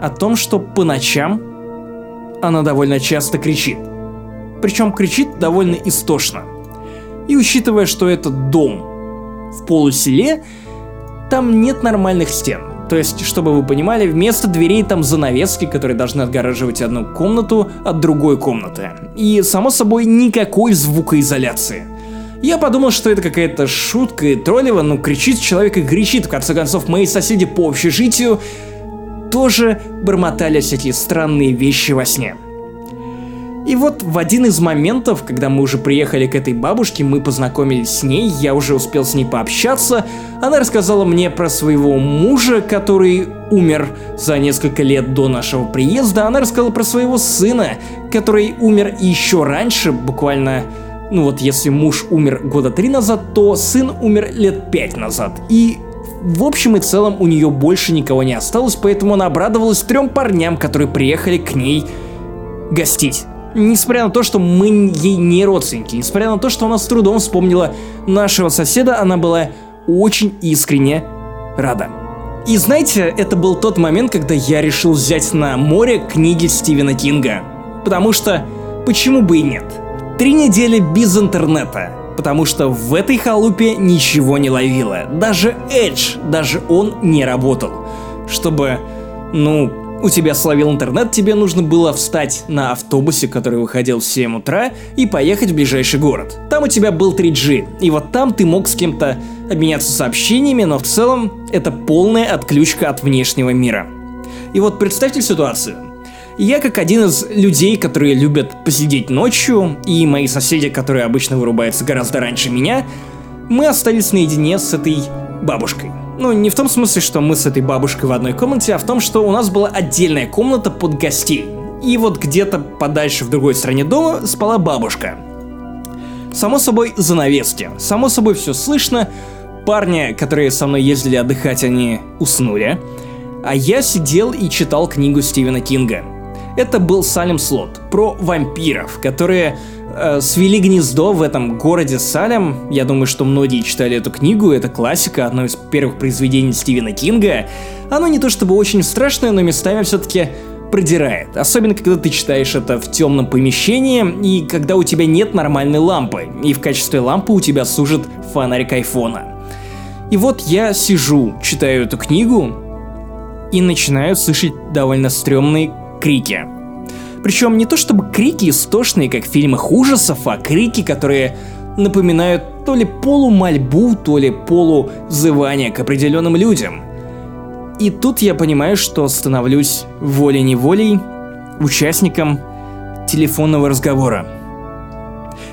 О том, что по ночам она довольно часто кричит. Причем кричит довольно истошно. И учитывая, что это дом в полуселе, там нет нормальных стен. То есть, чтобы вы понимали, вместо дверей там занавески, которые должны отгораживать одну комнату от другой комнаты. И, само собой, никакой звукоизоляции. Я подумал, что это какая-то шутка и троллево, но кричит человек и кричит. В конце концов, мои соседи по общежитию тоже бормотали всякие странные вещи во сне. И вот в один из моментов, когда мы уже приехали к этой бабушке, мы познакомились с ней, я уже успел с ней пообщаться, она рассказала мне про своего мужа, который умер за несколько лет до нашего приезда, она рассказала про своего сына, который умер еще раньше, буквально, ну вот если муж умер года три назад, то сын умер лет пять назад. И в общем и целом у нее больше никого не осталось, поэтому она обрадовалась трем парням, которые приехали к ней гостить. Несмотря на то, что мы ей не родственники, несмотря на то, что она с трудом вспомнила нашего соседа, она была очень искренне рада. И знаете, это был тот момент, когда я решил взять на море книги Стивена Кинга. Потому что, почему бы и нет? Три недели без интернета. Потому что в этой халупе ничего не ловило. Даже Эдж, даже он не работал. Чтобы, ну, у тебя словил интернет, тебе нужно было встать на автобусе, который выходил в 7 утра, и поехать в ближайший город. Там у тебя был 3G, и вот там ты мог с кем-то обменяться сообщениями, но в целом это полная отключка от внешнего мира. И вот представьте ситуацию. Я как один из людей, которые любят посидеть ночью, и мои соседи, которые обычно вырубаются гораздо раньше меня, мы остались наедине с этой бабушкой. Ну, не в том смысле, что мы с этой бабушкой в одной комнате, а в том, что у нас была отдельная комната под гостей. И вот где-то подальше в другой стороне дома спала бабушка. Само собой, занавески. Само собой, все слышно. Парни, которые со мной ездили отдыхать, они уснули. А я сидел и читал книгу Стивена Кинга. Это был Салем Слот про вампиров, которые э, свели гнездо в этом городе Салем. Я думаю, что многие читали эту книгу, это классика, одно из первых произведений Стивена Кинга. Оно не то чтобы очень страшное, но местами все-таки продирает. Особенно, когда ты читаешь это в темном помещении, и когда у тебя нет нормальной лампы, и в качестве лампы у тебя служит фонарик айфона. И вот я сижу, читаю эту книгу, и начинаю слышать довольно стрёмные крики. Причем не то чтобы крики истошные, как в фильмах ужасов, а крики, которые напоминают то ли полумольбу, то ли полузывание к определенным людям. И тут я понимаю, что становлюсь волей-неволей участником телефонного разговора.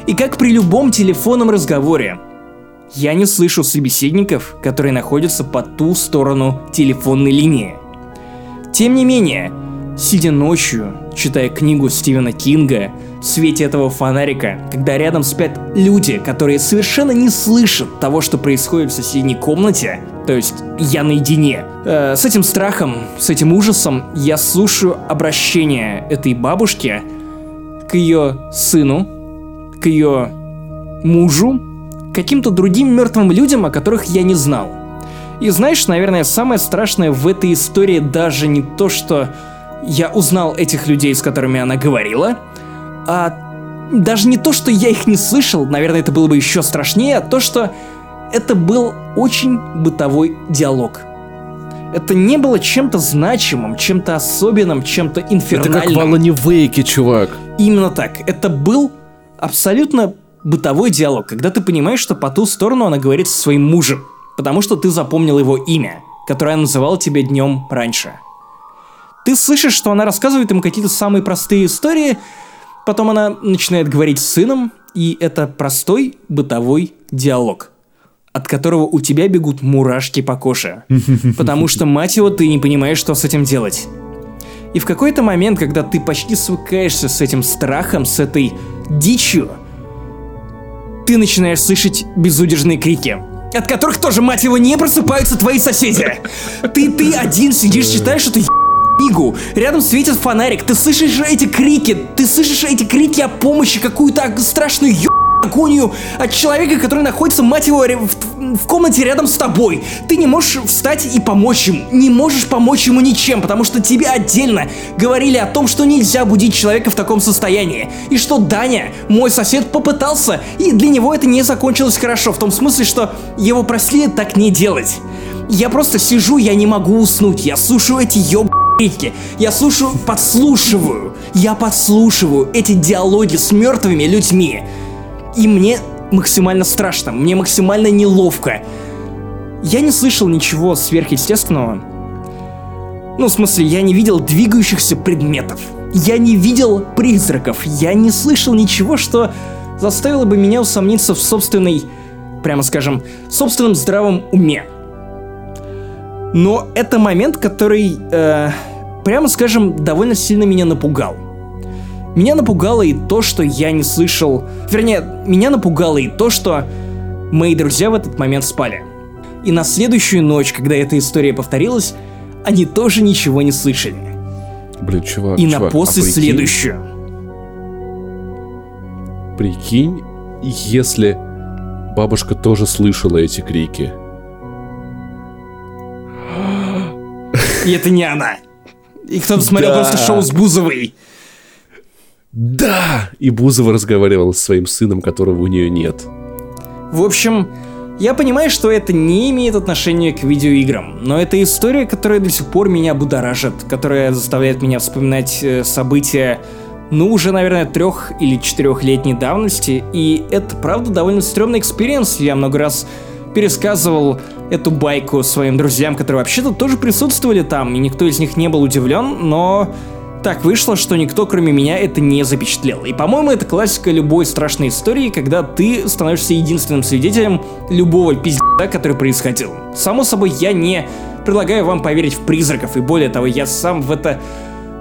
И как при любом телефонном разговоре, я не слышу собеседников, которые находятся по ту сторону телефонной линии. Тем не менее, сидя ночью, читая книгу Стивена Кинга, в свете этого фонарика, когда рядом спят люди, которые совершенно не слышат того, что происходит в соседней комнате, то есть я наедине, э, с этим страхом, с этим ужасом я слушаю обращение этой бабушки к ее сыну, к ее мужу, каким-то другим мертвым людям, о которых я не знал. И знаешь, наверное, самое страшное в этой истории даже не то, что я узнал этих людей, с которыми она говорила, а даже не то, что я их не слышал, наверное, это было бы еще страшнее, а то, что это был очень бытовой диалог. Это не было чем-то значимым, чем-то особенным, чем-то инфернальным. Это как в Алане Вейке, чувак. Именно так. Это был абсолютно бытовой диалог, когда ты понимаешь, что по ту сторону она говорит со своим мужем потому что ты запомнил его имя, которое называл тебе днем раньше. Ты слышишь, что она рассказывает им какие-то самые простые истории, потом она начинает говорить с сыном, и это простой бытовой диалог, от которого у тебя бегут мурашки по коже, потому что, мать его, ты не понимаешь, что с этим делать. И в какой-то момент, когда ты почти свыкаешься с этим страхом, с этой дичью, ты начинаешь слышать безудержные крики – от которых тоже, мать его, не просыпаются твои соседи. Ты, ты один сидишь, читаешь эту книгу, рядом светит фонарик, ты слышишь эти крики, ты слышишь эти крики о помощи, какую-то страшную ё агонию от человека, который находится, мать его, в, в комнате рядом с тобой. Ты не можешь встать и помочь ему. Не можешь помочь ему ничем, потому что тебе отдельно говорили о том, что нельзя будить человека в таком состоянии. И что Даня, мой сосед, попытался, и для него это не закончилось хорошо. В том смысле, что его просили так не делать. Я просто сижу, я не могу уснуть. Я слушаю эти ёб крики. Я слушаю, подслушиваю. Я подслушиваю эти диалоги с мертвыми людьми. И мне максимально страшно, мне максимально неловко. Я не слышал ничего сверхъестественного. Ну, в смысле, я не видел двигающихся предметов. Я не видел призраков. Я не слышал ничего, что заставило бы меня усомниться в собственной, прямо скажем, собственном здравом уме. Но это момент, который, э, прямо скажем, довольно сильно меня напугал. Меня напугало и то, что я не слышал... Вернее, меня напугало и то, что мои друзья в этот момент спали. И на следующую ночь, когда эта история повторилась, они тоже ничего не слышали. Блин, чувак, И чувак, на после а прикинь, следующую. Прикинь, если бабушка тоже слышала эти крики. И это не она. И кто-то смотрел Да. просто шоу с Бузовой. Да! И Бузова разговаривала со своим сыном, которого у нее нет. В общем, Я понимаю, что это не имеет отношения к видеоиграм, но это история, которая до сих пор меня будоражит, которая заставляет меня вспоминать э, события, ну, уже, наверное, трех или четырехлетней давности, и это, правда, довольно стрёмный experience. Я много раз пересказывал эту байку своим друзьям, которые вообще-то тоже присутствовали там, и никто из них не был удивлен, но так вышло, что никто, кроме меня, это не запечатлел. И, по-моему, это классика любой страшной истории, когда ты становишься единственным свидетелем любого пиздеца, который происходил. Само собой, я не предлагаю вам поверить в призраков, и более того, я сам в это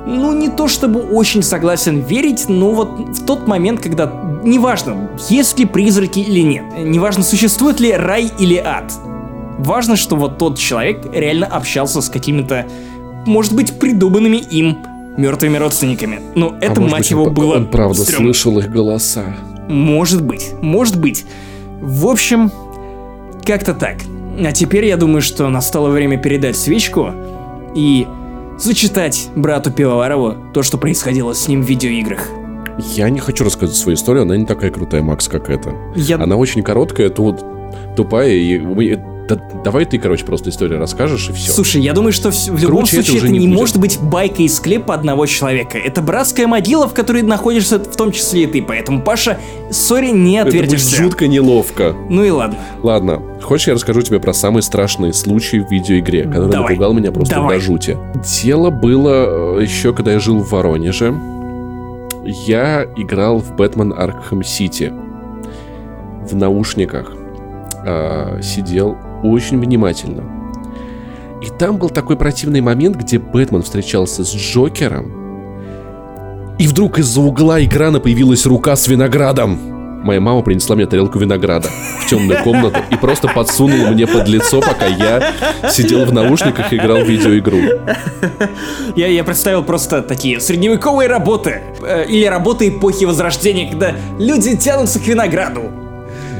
ну, не то чтобы очень согласен верить, но вот в тот момент, когда... Неважно, есть ли призраки или нет, неважно, существует ли рай или ад. Важно, что вот тот человек реально общался с какими-то, может быть, придуманными им мертвыми родственниками. Ну, это, а мать быть, его, он, было Он правда стрёмно. слышал их голоса. Может быть, может быть. В общем, как-то так. А теперь я думаю, что настало время передать свечку и зачитать брату Пивоварову то, что происходило с ним в видеоиграх. Я не хочу рассказывать свою историю, она не такая крутая, Макс, как эта. Я... Она очень короткая, тут тупая, и да- давай ты, короче, просто историю расскажешь, и все. Слушай, я думаю, что вс- в любом Круче это случае это, уже не будет. может быть байка из склепа одного человека. Это братская могила, в которой находишься в том числе и ты. Поэтому, Паша, сори, не Это будет отвертишься. жутко неловко. Ну и ладно. Ладно, хочешь я расскажу тебе про самый страшный случай в видеоигре, который Давай. напугал меня просто Давай. до жути. Дело было э, еще, когда я жил в Воронеже. Я играл в Бэтмен Аркхем Сити. В наушниках. А, сидел очень внимательно. И там был такой противный момент, где Бэтмен встречался с Джокером. И вдруг из-за угла экрана появилась рука с виноградом. Моя мама принесла мне тарелку винограда в темную комнату и просто подсунула мне под лицо, пока я сидел в наушниках и играл в видеоигру. Я, я представил просто такие средневековые работы. э, или работы эпохи Возрождения, когда люди тянутся к винограду.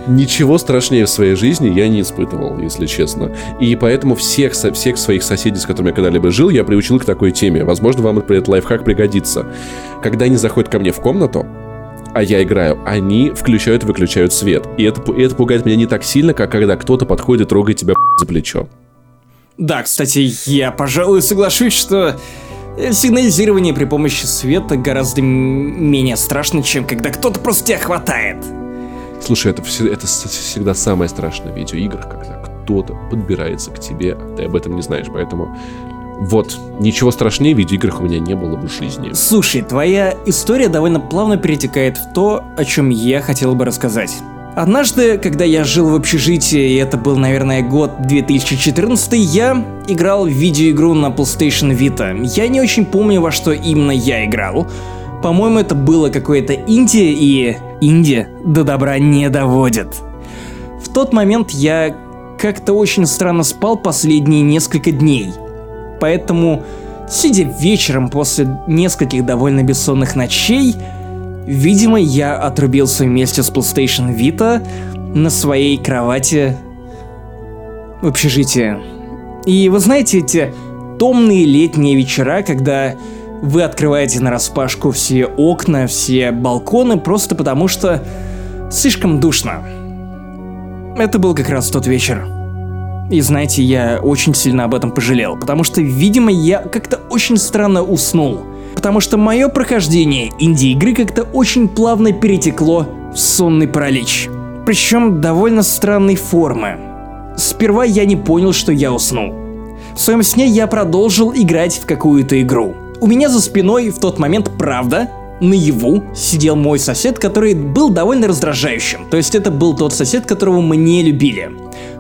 Ничего страшнее в своей жизни я не испытывал, если честно. И поэтому всех, всех своих соседей, с которыми я когда-либо жил, я приучил к такой теме. Возможно, вам этот лайфхак пригодится. Когда они заходят ко мне в комнату, а я играю, они включают и выключают свет. И это, и это пугает меня не так сильно, как когда кто-то подходит и трогает тебя за плечо. Да, кстати, я, пожалуй, соглашусь, что сигнализирование при помощи света гораздо менее страшно, чем когда кто-то просто тебя хватает. Слушай, это, это всегда самое страшное в видеоиграх, когда кто-то подбирается к тебе, а ты об этом не знаешь. Поэтому вот, ничего страшнее в видеоиграх у меня не было в жизни. Слушай, твоя история довольно плавно перетекает в то, о чем я хотел бы рассказать. Однажды, когда я жил в общежитии, и это был, наверное, год 2014, я играл в видеоигру на PlayStation Vita. Я не очень помню, во что именно я играл. По-моему, это было какое-то инди, и инди до добра не доводит. В тот момент я как-то очень странно спал последние несколько дней. Поэтому, сидя вечером после нескольких довольно бессонных ночей, видимо, я отрубился вместе с PlayStation Vita на своей кровати в общежитии. И вы знаете эти томные летние вечера, когда вы открываете на распашку все окна, все балконы, просто потому что слишком душно. Это был как раз тот вечер. И знаете, я очень сильно об этом пожалел, потому что, видимо, я как-то очень странно уснул. Потому что мое прохождение инди-игры как-то очень плавно перетекло в сонный паралич. Причем довольно странной формы. Сперва я не понял, что я уснул. В своем сне я продолжил играть в какую-то игру. У меня за спиной в тот момент, правда, наяву сидел мой сосед, который был довольно раздражающим. То есть это был тот сосед, которого мы не любили.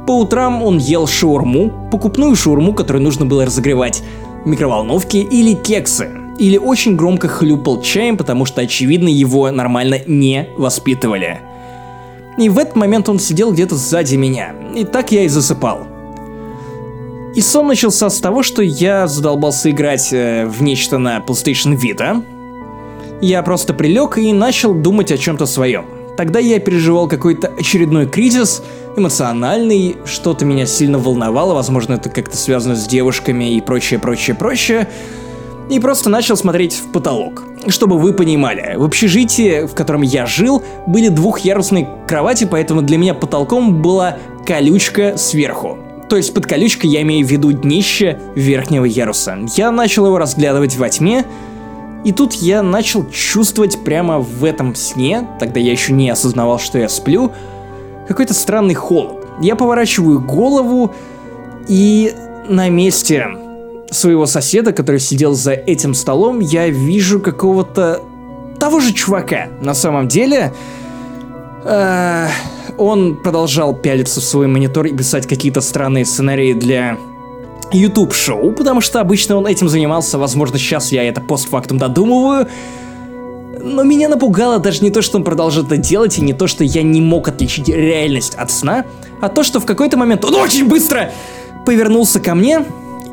По утрам он ел шаурму, покупную шаурму, которую нужно было разогревать, микроволновки или кексы. Или очень громко хлюпал чаем, потому что, очевидно, его нормально не воспитывали. И в этот момент он сидел где-то сзади меня. И так я и засыпал. И сон начался с того, что я задолбался играть э, в нечто на PlayStation Vita. Я просто прилег и начал думать о чем-то своем. Тогда я переживал какой-то очередной кризис, эмоциональный, что-то меня сильно волновало, возможно, это как-то связано с девушками и прочее, прочее, прочее. И просто начал смотреть в потолок. Чтобы вы понимали, в общежитии, в котором я жил, были двухъярусные кровати, поэтому для меня потолком была колючка сверху. То есть под колючкой я имею в виду днище верхнего яруса. Я начал его разглядывать во тьме, и тут я начал чувствовать прямо в этом сне, тогда я еще не осознавал, что я сплю, какой-то странный холод. Я поворачиваю голову, и на месте своего соседа, который сидел за этим столом, я вижу какого-то того же чувака. На самом деле, э, он продолжал пялиться в свой монитор и писать какие-то странные сценарии для YouTube-шоу, потому что обычно он этим занимался, возможно, сейчас я это постфактум додумываю, но меня напугало даже не то, что он продолжил это делать, и не то, что я не мог отличить реальность от сна, а то, что в какой-то момент он очень быстро повернулся ко мне,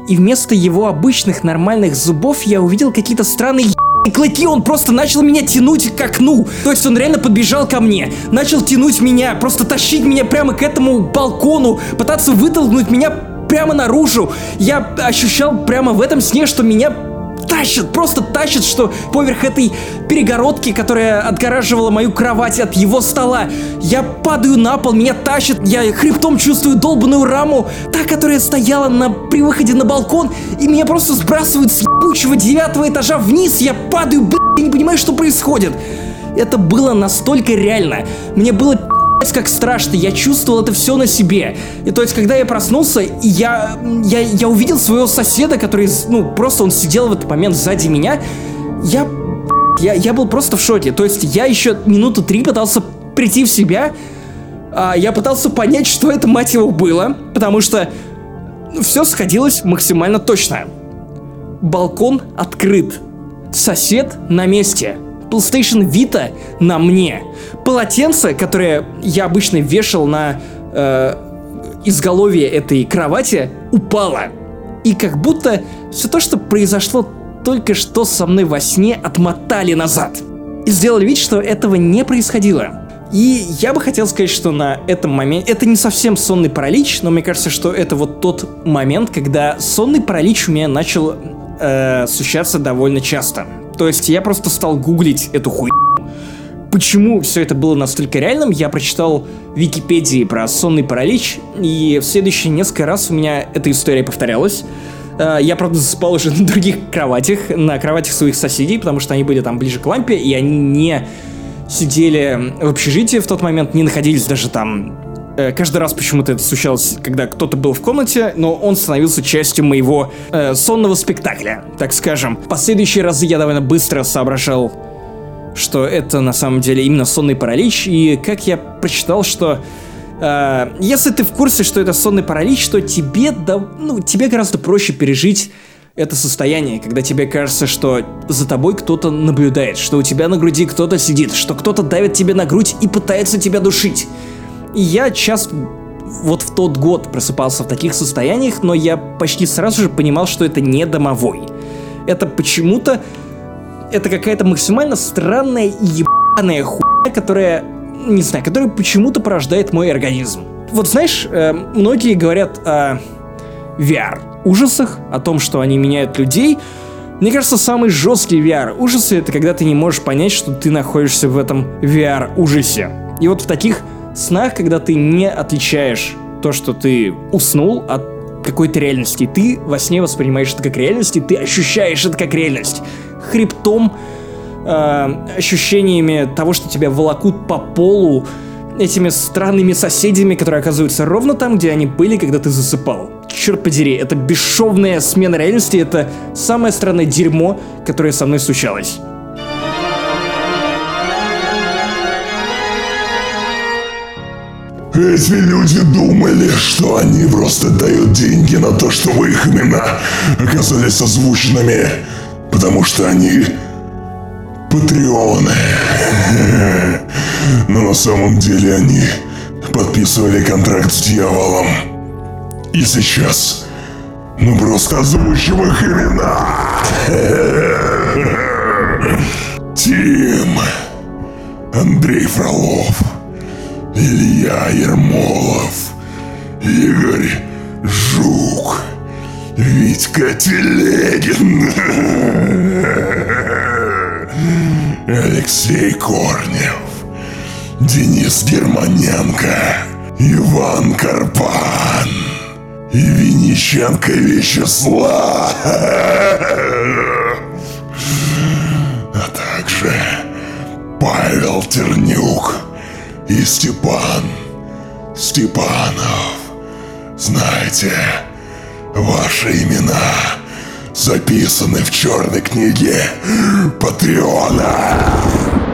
и вместо его обычных нормальных зубов я увидел какие-то странные клыки, он просто начал меня тянуть к окну. То есть он реально подбежал ко мне, начал тянуть меня, просто тащить меня прямо к этому балкону, пытаться вытолкнуть меня прямо наружу. Я ощущал прямо в этом сне, что меня тащит, просто тащит, что поверх этой перегородки, которая отгораживала мою кровать от его стола, я падаю на пол, меня тащит, я хребтом чувствую долбанную раму, та, которая стояла на, при выходе на балкон, и меня просто сбрасывают с ебучего девятого этажа вниз, я падаю, блядь, я не понимаю, что происходит. Это было настолько реально. Мне было как страшно, я чувствовал это все на себе. И то есть, когда я проснулся, я, я, я увидел своего соседа, который, ну, просто он сидел в этот момент сзади меня, я, я, я был просто в шоке. То есть, я еще минуту три пытался прийти в себя, а, я пытался понять, что это, мать его, было, потому что все сходилось максимально точно. Балкон открыт. Сосед на месте. PlayStation Vita на мне. Полотенце, которое я обычно вешал на э, изголовье этой кровати, упало. И как будто все то, что произошло только что со мной во сне, отмотали назад. И сделали вид, что этого не происходило. И я бы хотел сказать, что на этом моменте... Это не совсем сонный паралич, но мне кажется, что это вот тот момент, когда сонный паралич у меня начал э, случаться довольно часто. То есть я просто стал гуглить эту хуйню. Почему все это было настолько реальным, я прочитал в Википедии про сонный паралич, и в следующие несколько раз у меня эта история повторялась. Э, я, правда, засыпал уже на других кроватях, на кроватях своих соседей, потому что они были там ближе к лампе, и они не сидели в общежитии в тот момент, не находились даже там каждый раз почему-то это случалось, когда кто-то был в комнате, но он становился частью моего э, сонного спектакля, так скажем. Последующие разы я довольно быстро соображал, что это на самом деле именно сонный паралич, и как я прочитал, что э, если ты в курсе, что это сонный паралич, то тебе, да, ну, тебе гораздо проще пережить это состояние, когда тебе кажется, что за тобой кто-то наблюдает, что у тебя на груди кто-то сидит, что кто-то давит тебе на грудь и пытается тебя душить. И я часто вот в тот год просыпался в таких состояниях, но я почти сразу же понимал, что это не домовой. Это почему-то... Это какая-то максимально странная и ебаная хуйня, которая... Не знаю, которая почему-то порождает мой организм. Вот знаешь, э, многие говорят о VR ужасах, о том, что они меняют людей. Мне кажется, самый жесткий VR ужасы это когда ты не можешь понять, что ты находишься в этом VR ужасе. И вот в таких снах, когда ты не отличаешь то, что ты уснул от какой-то реальности. Ты во сне воспринимаешь это как реальность, и ты ощущаешь это как реальность. Хребтом, э, ощущениями того, что тебя волокут по полу, этими странными соседями, которые оказываются ровно там, где они были, когда ты засыпал. Черт подери, это бесшовная смена реальности, это самое странное дерьмо, которое со мной случалось. Эти люди думали, что они просто дают деньги на то, чтобы их имена оказались озвученными, потому что они патреоны. Но на самом деле они подписывали контракт с дьяволом. И сейчас мы просто озвучим их имена. Тим, Андрей Фролов, Илья Ермолов, Игорь Жук, Витька Телегин, Алексей Корнев, Денис Германенко, Иван Карпан и Винниченко Вячеслав, а также Павел Тернюк и Степан Степанов. Знаете, ваши имена записаны в черной книге Патреона.